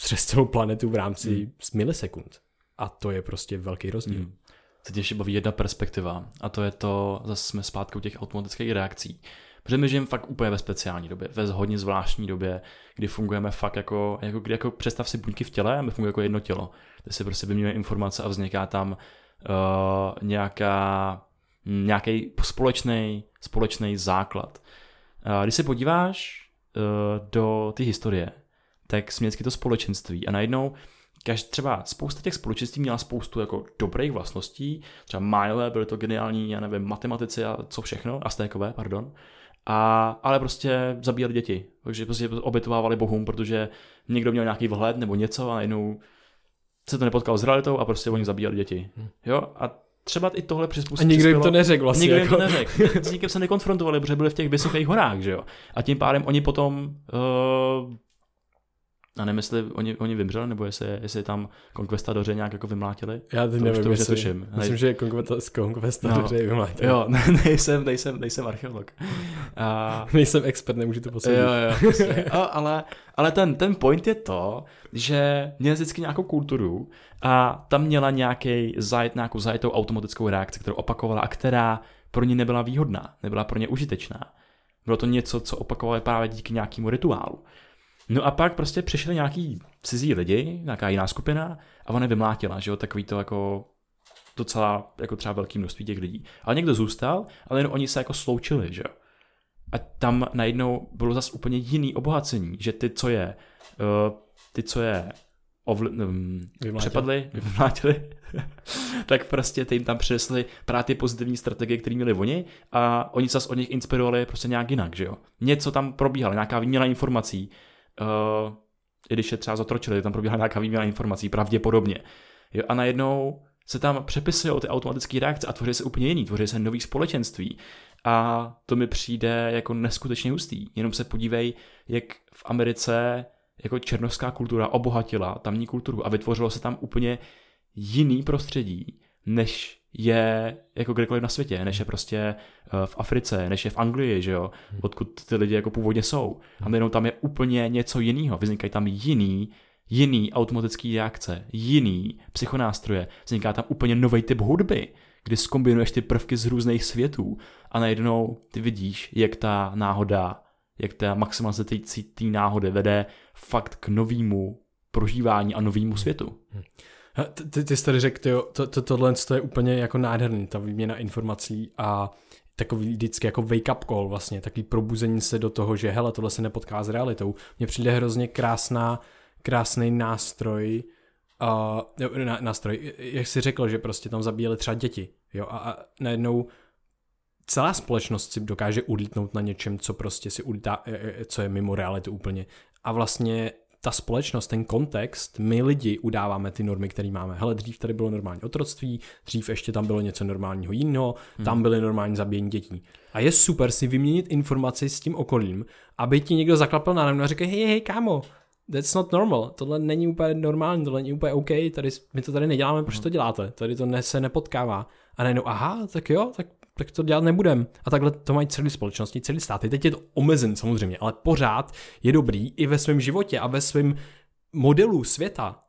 přes celou planetu v rámci hmm. milisekund. A to je prostě velký rozdíl. Hmm. Se ještě baví jedna perspektiva a to je to, zase jsme zpátky u těch automatických reakcí. Protože my žijeme fakt úplně ve speciální době, ve hodně zvláštní době, kdy fungujeme fakt jako, jako, jako představ si buňky v těle a my fungujeme jako jedno tělo. Kde si prostě vyměňuje informace a vzniká tam uh, nějaká, nějaký společný, společný základ. Uh, když se podíváš uh, do té historie, tak jsme to společenství a najednou každý, třeba spousta těch společenství měla spoustu jako dobrých vlastností, třeba Mile byly to geniální, já nevím, matematici a co všechno, Aztékové, pardon, a, ale prostě zabíjeli děti, takže prostě obětovávali bohům, protože někdo měl nějaký vhled nebo něco a najednou se to nepotkalo s realitou a prostě oni zabíjeli děti. Hm. Jo, a třeba i tohle přizpůsobilo. A nikdo jim to neřekl vlastně. Nikdo jako... jim to jako- neřekl. S nikým se nekonfrontovali, protože byli v těch vysokých horách, že jo. A tím pádem oni potom uh, a nevím, jestli oni, oni vymřeli, nebo jestli, jestli tam konkvestadoři nějak jako vymlátili. Já to nevím, to už jestli, tuším. Myslím, že konkvestadoři no, vymlátili. Jo, nejsem, nejsem, nejsem archeolog. A... nejsem expert, nemůžu to posoudit. Jo, jo, a, ale, ale ten, ten point je to, že měl vždycky nějakou kulturu a tam měla nějaký zajet, nějakou zajetou automatickou reakci, kterou opakovala a která pro ně nebyla výhodná, nebyla pro ně užitečná. Bylo to něco, co opakovali právě díky nějakému rituálu. No a pak prostě přišli nějaký cizí lidi, nějaká jiná skupina a ona vymlátila, že jo, takový to jako docela jako třeba velký množství těch lidí. Ale někdo zůstal, ale jen oni se jako sloučili, že jo. A tam najednou bylo zase úplně jiný obohacení, že ty, co je, uh, ty, co je ovl- um, přepadli, vymlátili, tak prostě ty jim tam přinesli právě ty pozitivní strategie, které měli oni a oni zase od nich inspirovali prostě nějak jinak, že jo. Něco tam probíhalo, nějaká výměna informací, uh, i když je třeba zotročili, tam probíhá nějaká výměna informací, pravděpodobně. Jo, a najednou se tam přepisují ty automatické reakce a tvoří se úplně jiný, tvoří se nový společenství. A to mi přijde jako neskutečně hustý. Jenom se podívej, jak v Americe jako černovská kultura obohatila tamní kulturu a vytvořilo se tam úplně jiný prostředí, než je jako kdekoliv na světě, než je prostě eh, v Africe, než je v Anglii, že jo, hmm. odkud ty lidi jako původně jsou. A najednou tam je úplně něco jiného, vznikají tam jiný, jiný automatický reakce, jiný psychonástroje, vzniká tam úplně nový typ hudby, kdy skombinuješ ty prvky z různých světů a najednou ty vidíš, jak ta náhoda jak ta maximalizace té náhody vede fakt k novému prožívání a novému světu. Ty, ty jsi tady řekl, to, to, tohle to je úplně jako nádherný, ta výměna informací a takový vždycky jako wake up call vlastně, takový probuzení se do toho, že hele, tohle se nepotká s realitou. Mně přijde hrozně krásná, krásný nástroj, uh, ná, nástroj, jak jsi řekl, že prostě tam zabíjeli třeba děti, jo, a, a najednou celá společnost si dokáže ulítnout na něčem, co prostě si ulítá, e, e, co je mimo realitu úplně. A vlastně ta společnost, ten kontext, my lidi udáváme ty normy, které máme. Hele, dřív tady bylo normální otroctví, dřív ještě tam bylo něco normálního jiného, hmm. tam byly normální zabíjení dětí. A je super si vyměnit informaci s tím okolím, aby ti někdo zaklapal na rameno a řekl, hej, hej, kámo, that's not normal, tohle není úplně normální, tohle není úplně OK, tady, my to tady neděláme, proč to děláte, tady to ne, se nepotkává. A najednou, aha, tak jo, tak tak to dělat nebudem. A takhle to mají celé společnosti, celý státy. Teď je to omezen samozřejmě, ale pořád je dobrý i ve svém životě a ve svém modelu světa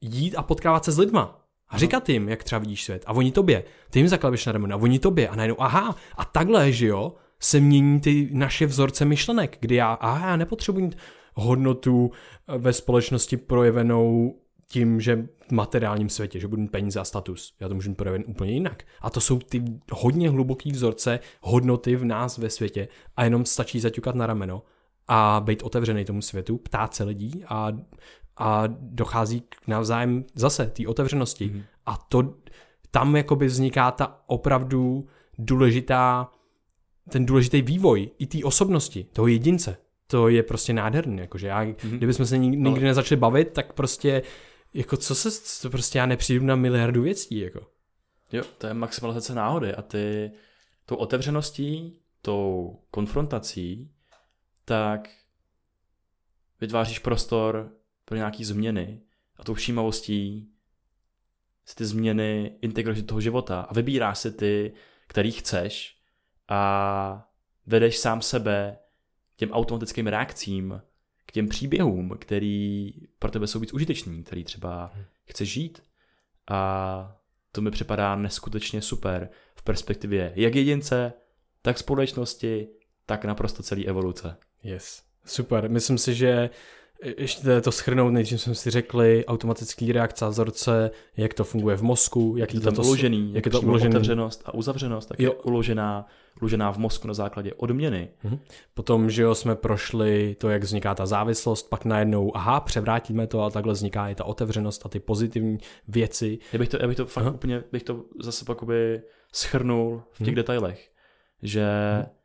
jít a potkávat se s lidma. A říkat jim, jak třeba vidíš svět. A oni tobě. Ty jim zaklabeš na rameno. A oni tobě. A najednou, aha, a takhle, že jo, se mění ty naše vzorce myšlenek, kdy já, aha, já nepotřebuji hodnotu ve společnosti projevenou tím, že v materiálním světě, že budu mít peníze a status. Já to můžu projevit úplně jinak. A to jsou ty hodně hluboký vzorce hodnoty v nás ve světě a jenom stačí zaťukat na rameno a být otevřený tomu světu, ptát se lidí a, a dochází k navzájem zase té otevřenosti. Mm-hmm. A to tam jakoby vzniká ta opravdu důležitá, ten důležitý vývoj i té osobnosti, toho jedince. To je prostě nádherný, jakože já, mm-hmm. kdybychom se nikdy Ale... nezačali bavit, tak prostě jako co se, to prostě já nepřijdu na miliardu věcí, jako. Jo, to je maximalizace náhody a ty tou otevřeností, tou konfrontací, tak vytváříš prostor pro nějaký změny a tou všímavostí si ty změny integruješ do toho života a vybíráš si ty, který chceš a vedeš sám sebe těm automatickým reakcím k těm příběhům, který pro tebe jsou víc užiteční, který třeba hmm. chceš žít. A to mi připadá neskutečně super v perspektivě jak jedince, tak společnosti, tak naprosto celé evoluce. Yes, super. Myslím si, že ještě to schrnout, než jsme si řekli, automatický reakce a vzorce, jak to funguje v mozku, jak je to, to uložený, jak je to uložený. otevřenost a uzavřenost, tak jo. je uložená, uložená v mozku na základě odměny. Mhm. Potom, že jo, jsme prošli to, jak vzniká ta závislost, pak najednou, aha, převrátíme to a takhle vzniká i ta otevřenost a ty pozitivní věci. Já bych to, já bych to fakt aha. úplně, bych to zase pak schrnul v těch mhm. detailech, že mhm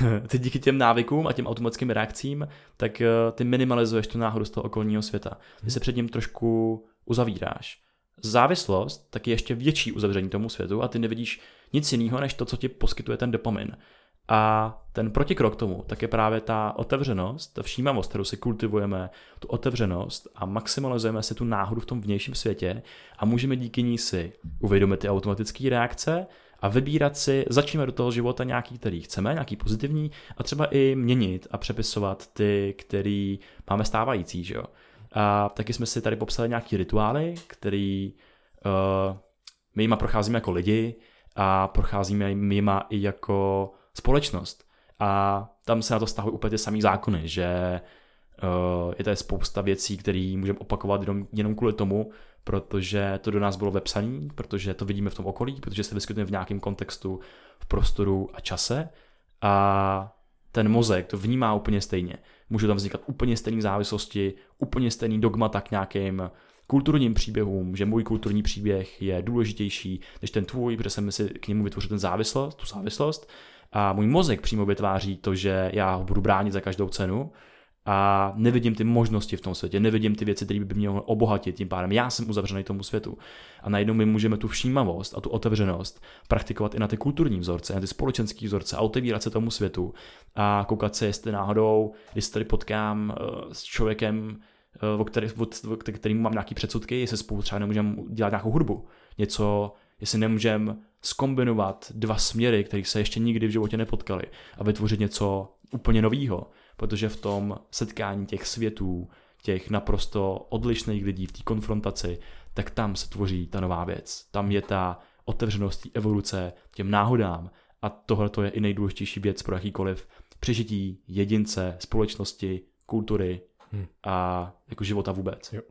ty díky těm návykům a těm automatickým reakcím, tak eh, ty minimalizuješ tu náhodu z toho okolního světa. Ty se před ním trošku uzavíráš. Závislost tak je ještě větší uzavření tomu světu a ty nevidíš nic jiného, než to, co ti poskytuje ten dopamin. A ten protikrok tomu, tak je právě ta otevřenost, ta všímavost, kterou si kultivujeme, tu otevřenost a maximalizujeme si tu náhodu v tom vnějším světě a můžeme díky ní si uvědomit ty automatické reakce a vybírat si, začneme do toho života nějaký, který chceme, nějaký pozitivní a třeba i měnit a přepisovat ty, který máme stávající, že jo. A taky jsme si tady popsali nějaký rituály, který uh, my jima procházíme jako lidi a procházíme jima i jako společnost. A tam se na to stahují úplně ty samý zákony, že uh, je tady spousta věcí, které můžeme opakovat jenom, jenom kvůli tomu, protože to do nás bylo vepsané, protože to vidíme v tom okolí, protože se vyskytujeme v nějakém kontextu, v prostoru a čase. A ten mozek to vnímá úplně stejně. Může tam vznikat úplně stejné závislosti, úplně stejný dogmata k nějakým kulturním příběhům, že můj kulturní příběh je důležitější než ten tvůj, protože jsem si k němu vytvořil ten závislost, tu závislost. A můj mozek přímo vytváří to, že já ho budu bránit za každou cenu a nevidím ty možnosti v tom světě, nevidím ty věci, které by mě mohly obohatit, tím pádem. Já jsem uzavřený tomu světu. A najednou my můžeme tu všímavost a tu otevřenost praktikovat i na ty kulturní vzorce, na ty společenské vzorce a otevírat se tomu světu a koukat se, jestli náhodou, se tady potkám uh, s člověkem, uh, o, který, o kterým mám nějaký předsudky, jestli spolu třeba nemůžeme dělat nějakou hudbu, něco, jestli nemůžeme skombinovat dva směry, které se ještě nikdy v životě nepotkali a vytvořit něco úplně nového protože v tom setkání těch světů, těch naprosto odlišných lidí v té konfrontaci, tak tam se tvoří ta nová věc. Tam je ta otevřenost té evoluce těm náhodám A tohle to je i nejdůležitější věc pro jakýkoliv přežití jedince, společnosti, kultury Hmm. a jako života vůbec. Jo.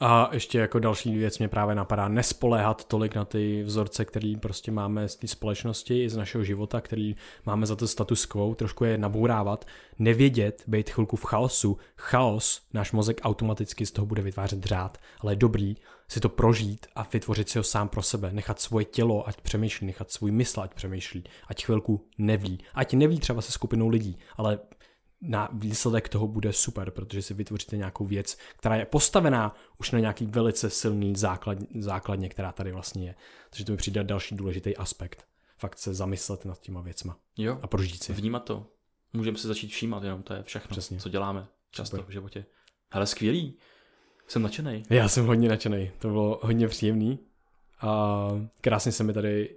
A ještě jako další věc mě právě napadá, nespoléhat tolik na ty vzorce, který prostě máme z té společnosti i z našeho života, který máme za to status quo, trošku je nabourávat, nevědět, být chvilku v chaosu. Chaos, náš mozek automaticky z toho bude vytvářet řád, ale je dobrý si to prožít a vytvořit si ho sám pro sebe, nechat svoje tělo, ať přemýšlí, nechat svůj mysl, ať přemýšlí, ať chvilku neví, ať neví třeba se skupinou lidí, ale na výsledek toho bude super, protože si vytvoříte nějakou věc, která je postavená už na nějaký velice silný základ, základně, která tady vlastně je. Takže to mi přijde další důležitý aspekt. Fakt se zamyslet nad těma věcma Jo, a prožít si. vnímat to. Můžeme se začít všímat jenom, to je všechno, Přesně. co děláme často Super. v životě. Ale skvělý. Jsem nadšený. Já jsem hodně nadšený, to bylo hodně příjemný a krásně se mi tady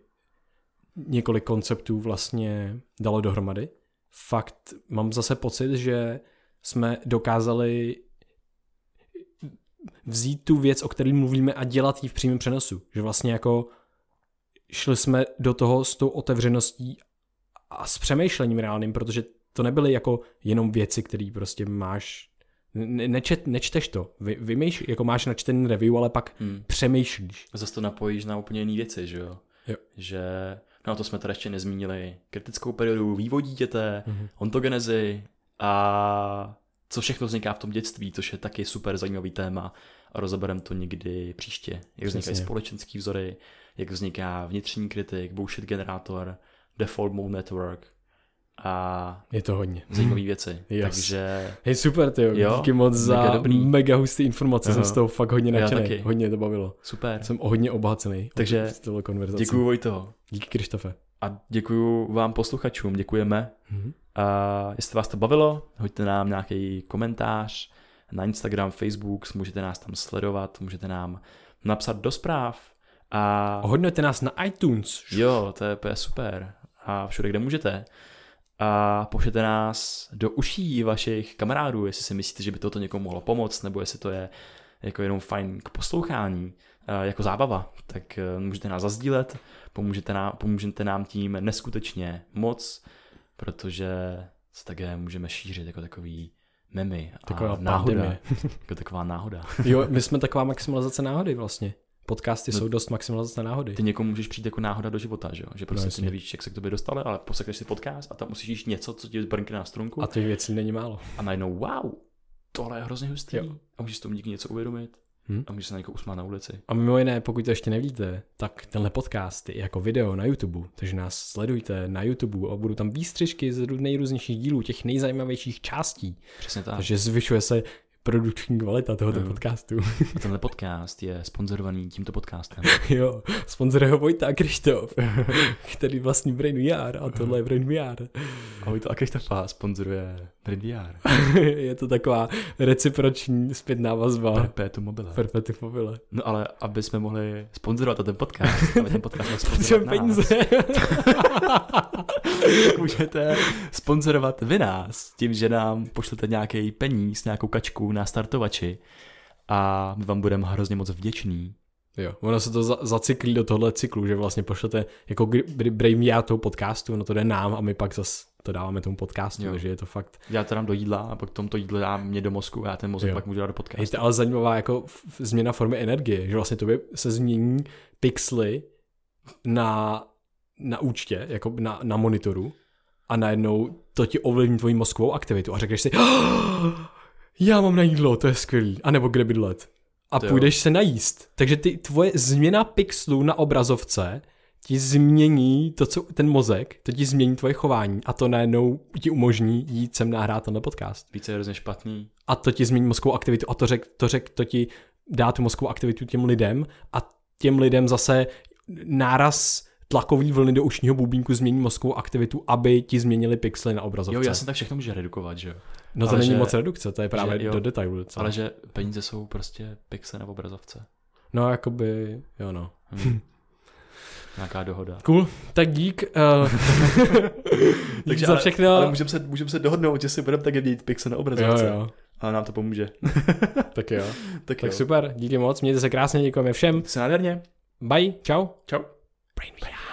několik konceptů vlastně dalo dohromady. Fakt mám zase pocit, že jsme dokázali vzít tu věc, o které mluvíme a dělat ji v přímém přenosu. Že vlastně jako šli jsme do toho s tou otevřeností a s přemýšlením reálným, protože to nebyly jako jenom věci, které prostě máš ne, nečet, nečteš to, Vy, vymýš, jako máš načtený review, ale pak Hmm. přemýšlíš. Zase to napojíš na úplně jiné věci, že jo? Jo. Že, no to jsme tady ještě nezmínili, kritickou periodu vývoj dítěte, Mhm. ontogenezi a co všechno vzniká v tom dětství, což je taky super zajímavý téma a rozebereme to někdy příště. Jak vznikají Přesně. společenský vzory, jak vzniká vnitřní kritik, bullshit generátor, default mode network a Je to hodně. zajímavé věci. Yes. Takže Hej, super, ty Jo, díky moc za mega dobrý. mega hustý informace, jsem Aha. z toho fakt hodně nadšený, hodně to bavilo. super. Jsem hodně obohacený. Takže. Děkuju Vojto. Díky Krištofe. A děkuju vám posluchačům, děkujeme. Mhm. A jestli vás to bavilo, hoďte nám nějaký komentář na Instagram, Facebook, můžete nás tam sledovat, můžete nám napsat do zpráv. A Ohodnoťte nás na iTunes. jo, to je super. A všude, kde můžete. A pošlete nás do uší vašich kamarádů, jestli si myslíte, že by toto někomu mohlo pomoct, nebo jestli to je jako jenom fajn k poslouchání, jako zábava, tak eh, můžete nás zazdílet, pomůžete nám, pomůžete nám tím neskutečně moc, protože se také můžeme šířit jako takový memy a Taková náhoda. pandemie. Jako taková náhoda. Jo, my jsme taková maximalizace náhody vlastně. Podcasty No. jsou dost maximalizace náhody. Ty někomu můžeš přijít jako náhoda do života, že jo? Že prostě No, ty nevíš, jak se k tobě dostane, ale posekneš si podcast a tam musíš jíst něco, co ti zbrnkne na strunku A těch věcí není málo. a najednou wow, tohle je hrozně hustý. Jo. A můžeš tomu díky něco uvědomit Hm? a můžeš se na někoho usmát na ulici. A mimo jiné, pokud to ještě nevíte, tak tenhle podcast je jako video na YouTube, takže nás sledujte na YouTube a budou tam výstřižky z nejrůznějších dílů, těch nejzajímavějších částí. Přesně tak. Takže zvyšuje se produkční kvalita tohoto Jo. podcastu. A tenhle podcast je sponzorovaný tímto podcastem. jo, sponzoruje ho Vojta a Krištof, který vlastní Brain VR a tohle je Brain VR. Ahoj, to a Krištofa sponzoruje VR. je to taková reciproční zpětná vazba. Perpetuum mobile. Perpetuum mobile. No ale aby jsme mohli sponzorovat ten podcast, aby ten podcast mohl sponzorovat peníze. tak můžete sponzorovat vy nás tím, že nám pošlete nějaký peníz, nějakou kačku na startovači a my vám budeme hrozně moc vděční. Jo, ono se to za, zacyklí do tohle cyklu, že vlastně pošlete jako Brain VR toho podcastu, no to jde nám a my pak zas to dáváme tomu podcastu, Jo. takže je to fakt Já to dám do jídla a pak tomto jídlo dám mě do mozku a já ten mozek Jo. pak můžu dát do Je podcastu. to ale zajímavá jako změna formy energie, že vlastně tobě se změní pixely na, na účtě, jako na, na monitoru a najednou to ti ovlivní tvoji mozkovou aktivitu a řekneš si, "Ah, já mám na jídlo, to je skvělý, a nebo kde bydlet. A To půjdeš se najíst. Takže ty tvoje změna pixelů na obrazovce ti změní to, co ten mozek, to ti změní tvoje chování a to najednou ti umožní jít sem nahrát tenhle podcast Více je hrozně špatný. a to ti změní mozkovou aktivitu a to řek, to, řek, to ti dá tu mozkovou aktivitu těm lidem a těm lidem zase náraz tlakový vlny do ušního bubínku změní mozkovou aktivitu, aby ti změnili pixely na obrazovce. Jo, já jsem tak všechno může redukovat, že jo. no to ale není že- moc redukce, to je právě že jo. do detailu docela. Ale že peníze jsou prostě pixely na obrazovce. No jakoby, jo no. Hm. Nějaká dohoda. Cool, tak dík. Uh, dík za ale, všechno. ale můžeme se, můžeme se dohodnout, že si budeme také měnit pixel na jo, obrazovce. jo, A nám to pomůže. tak jo. tak, Tak jo. super, díky moc, mějte se krásně, děkujeme všem. Se nádherně. Bye, čau. Čau. Brain VR.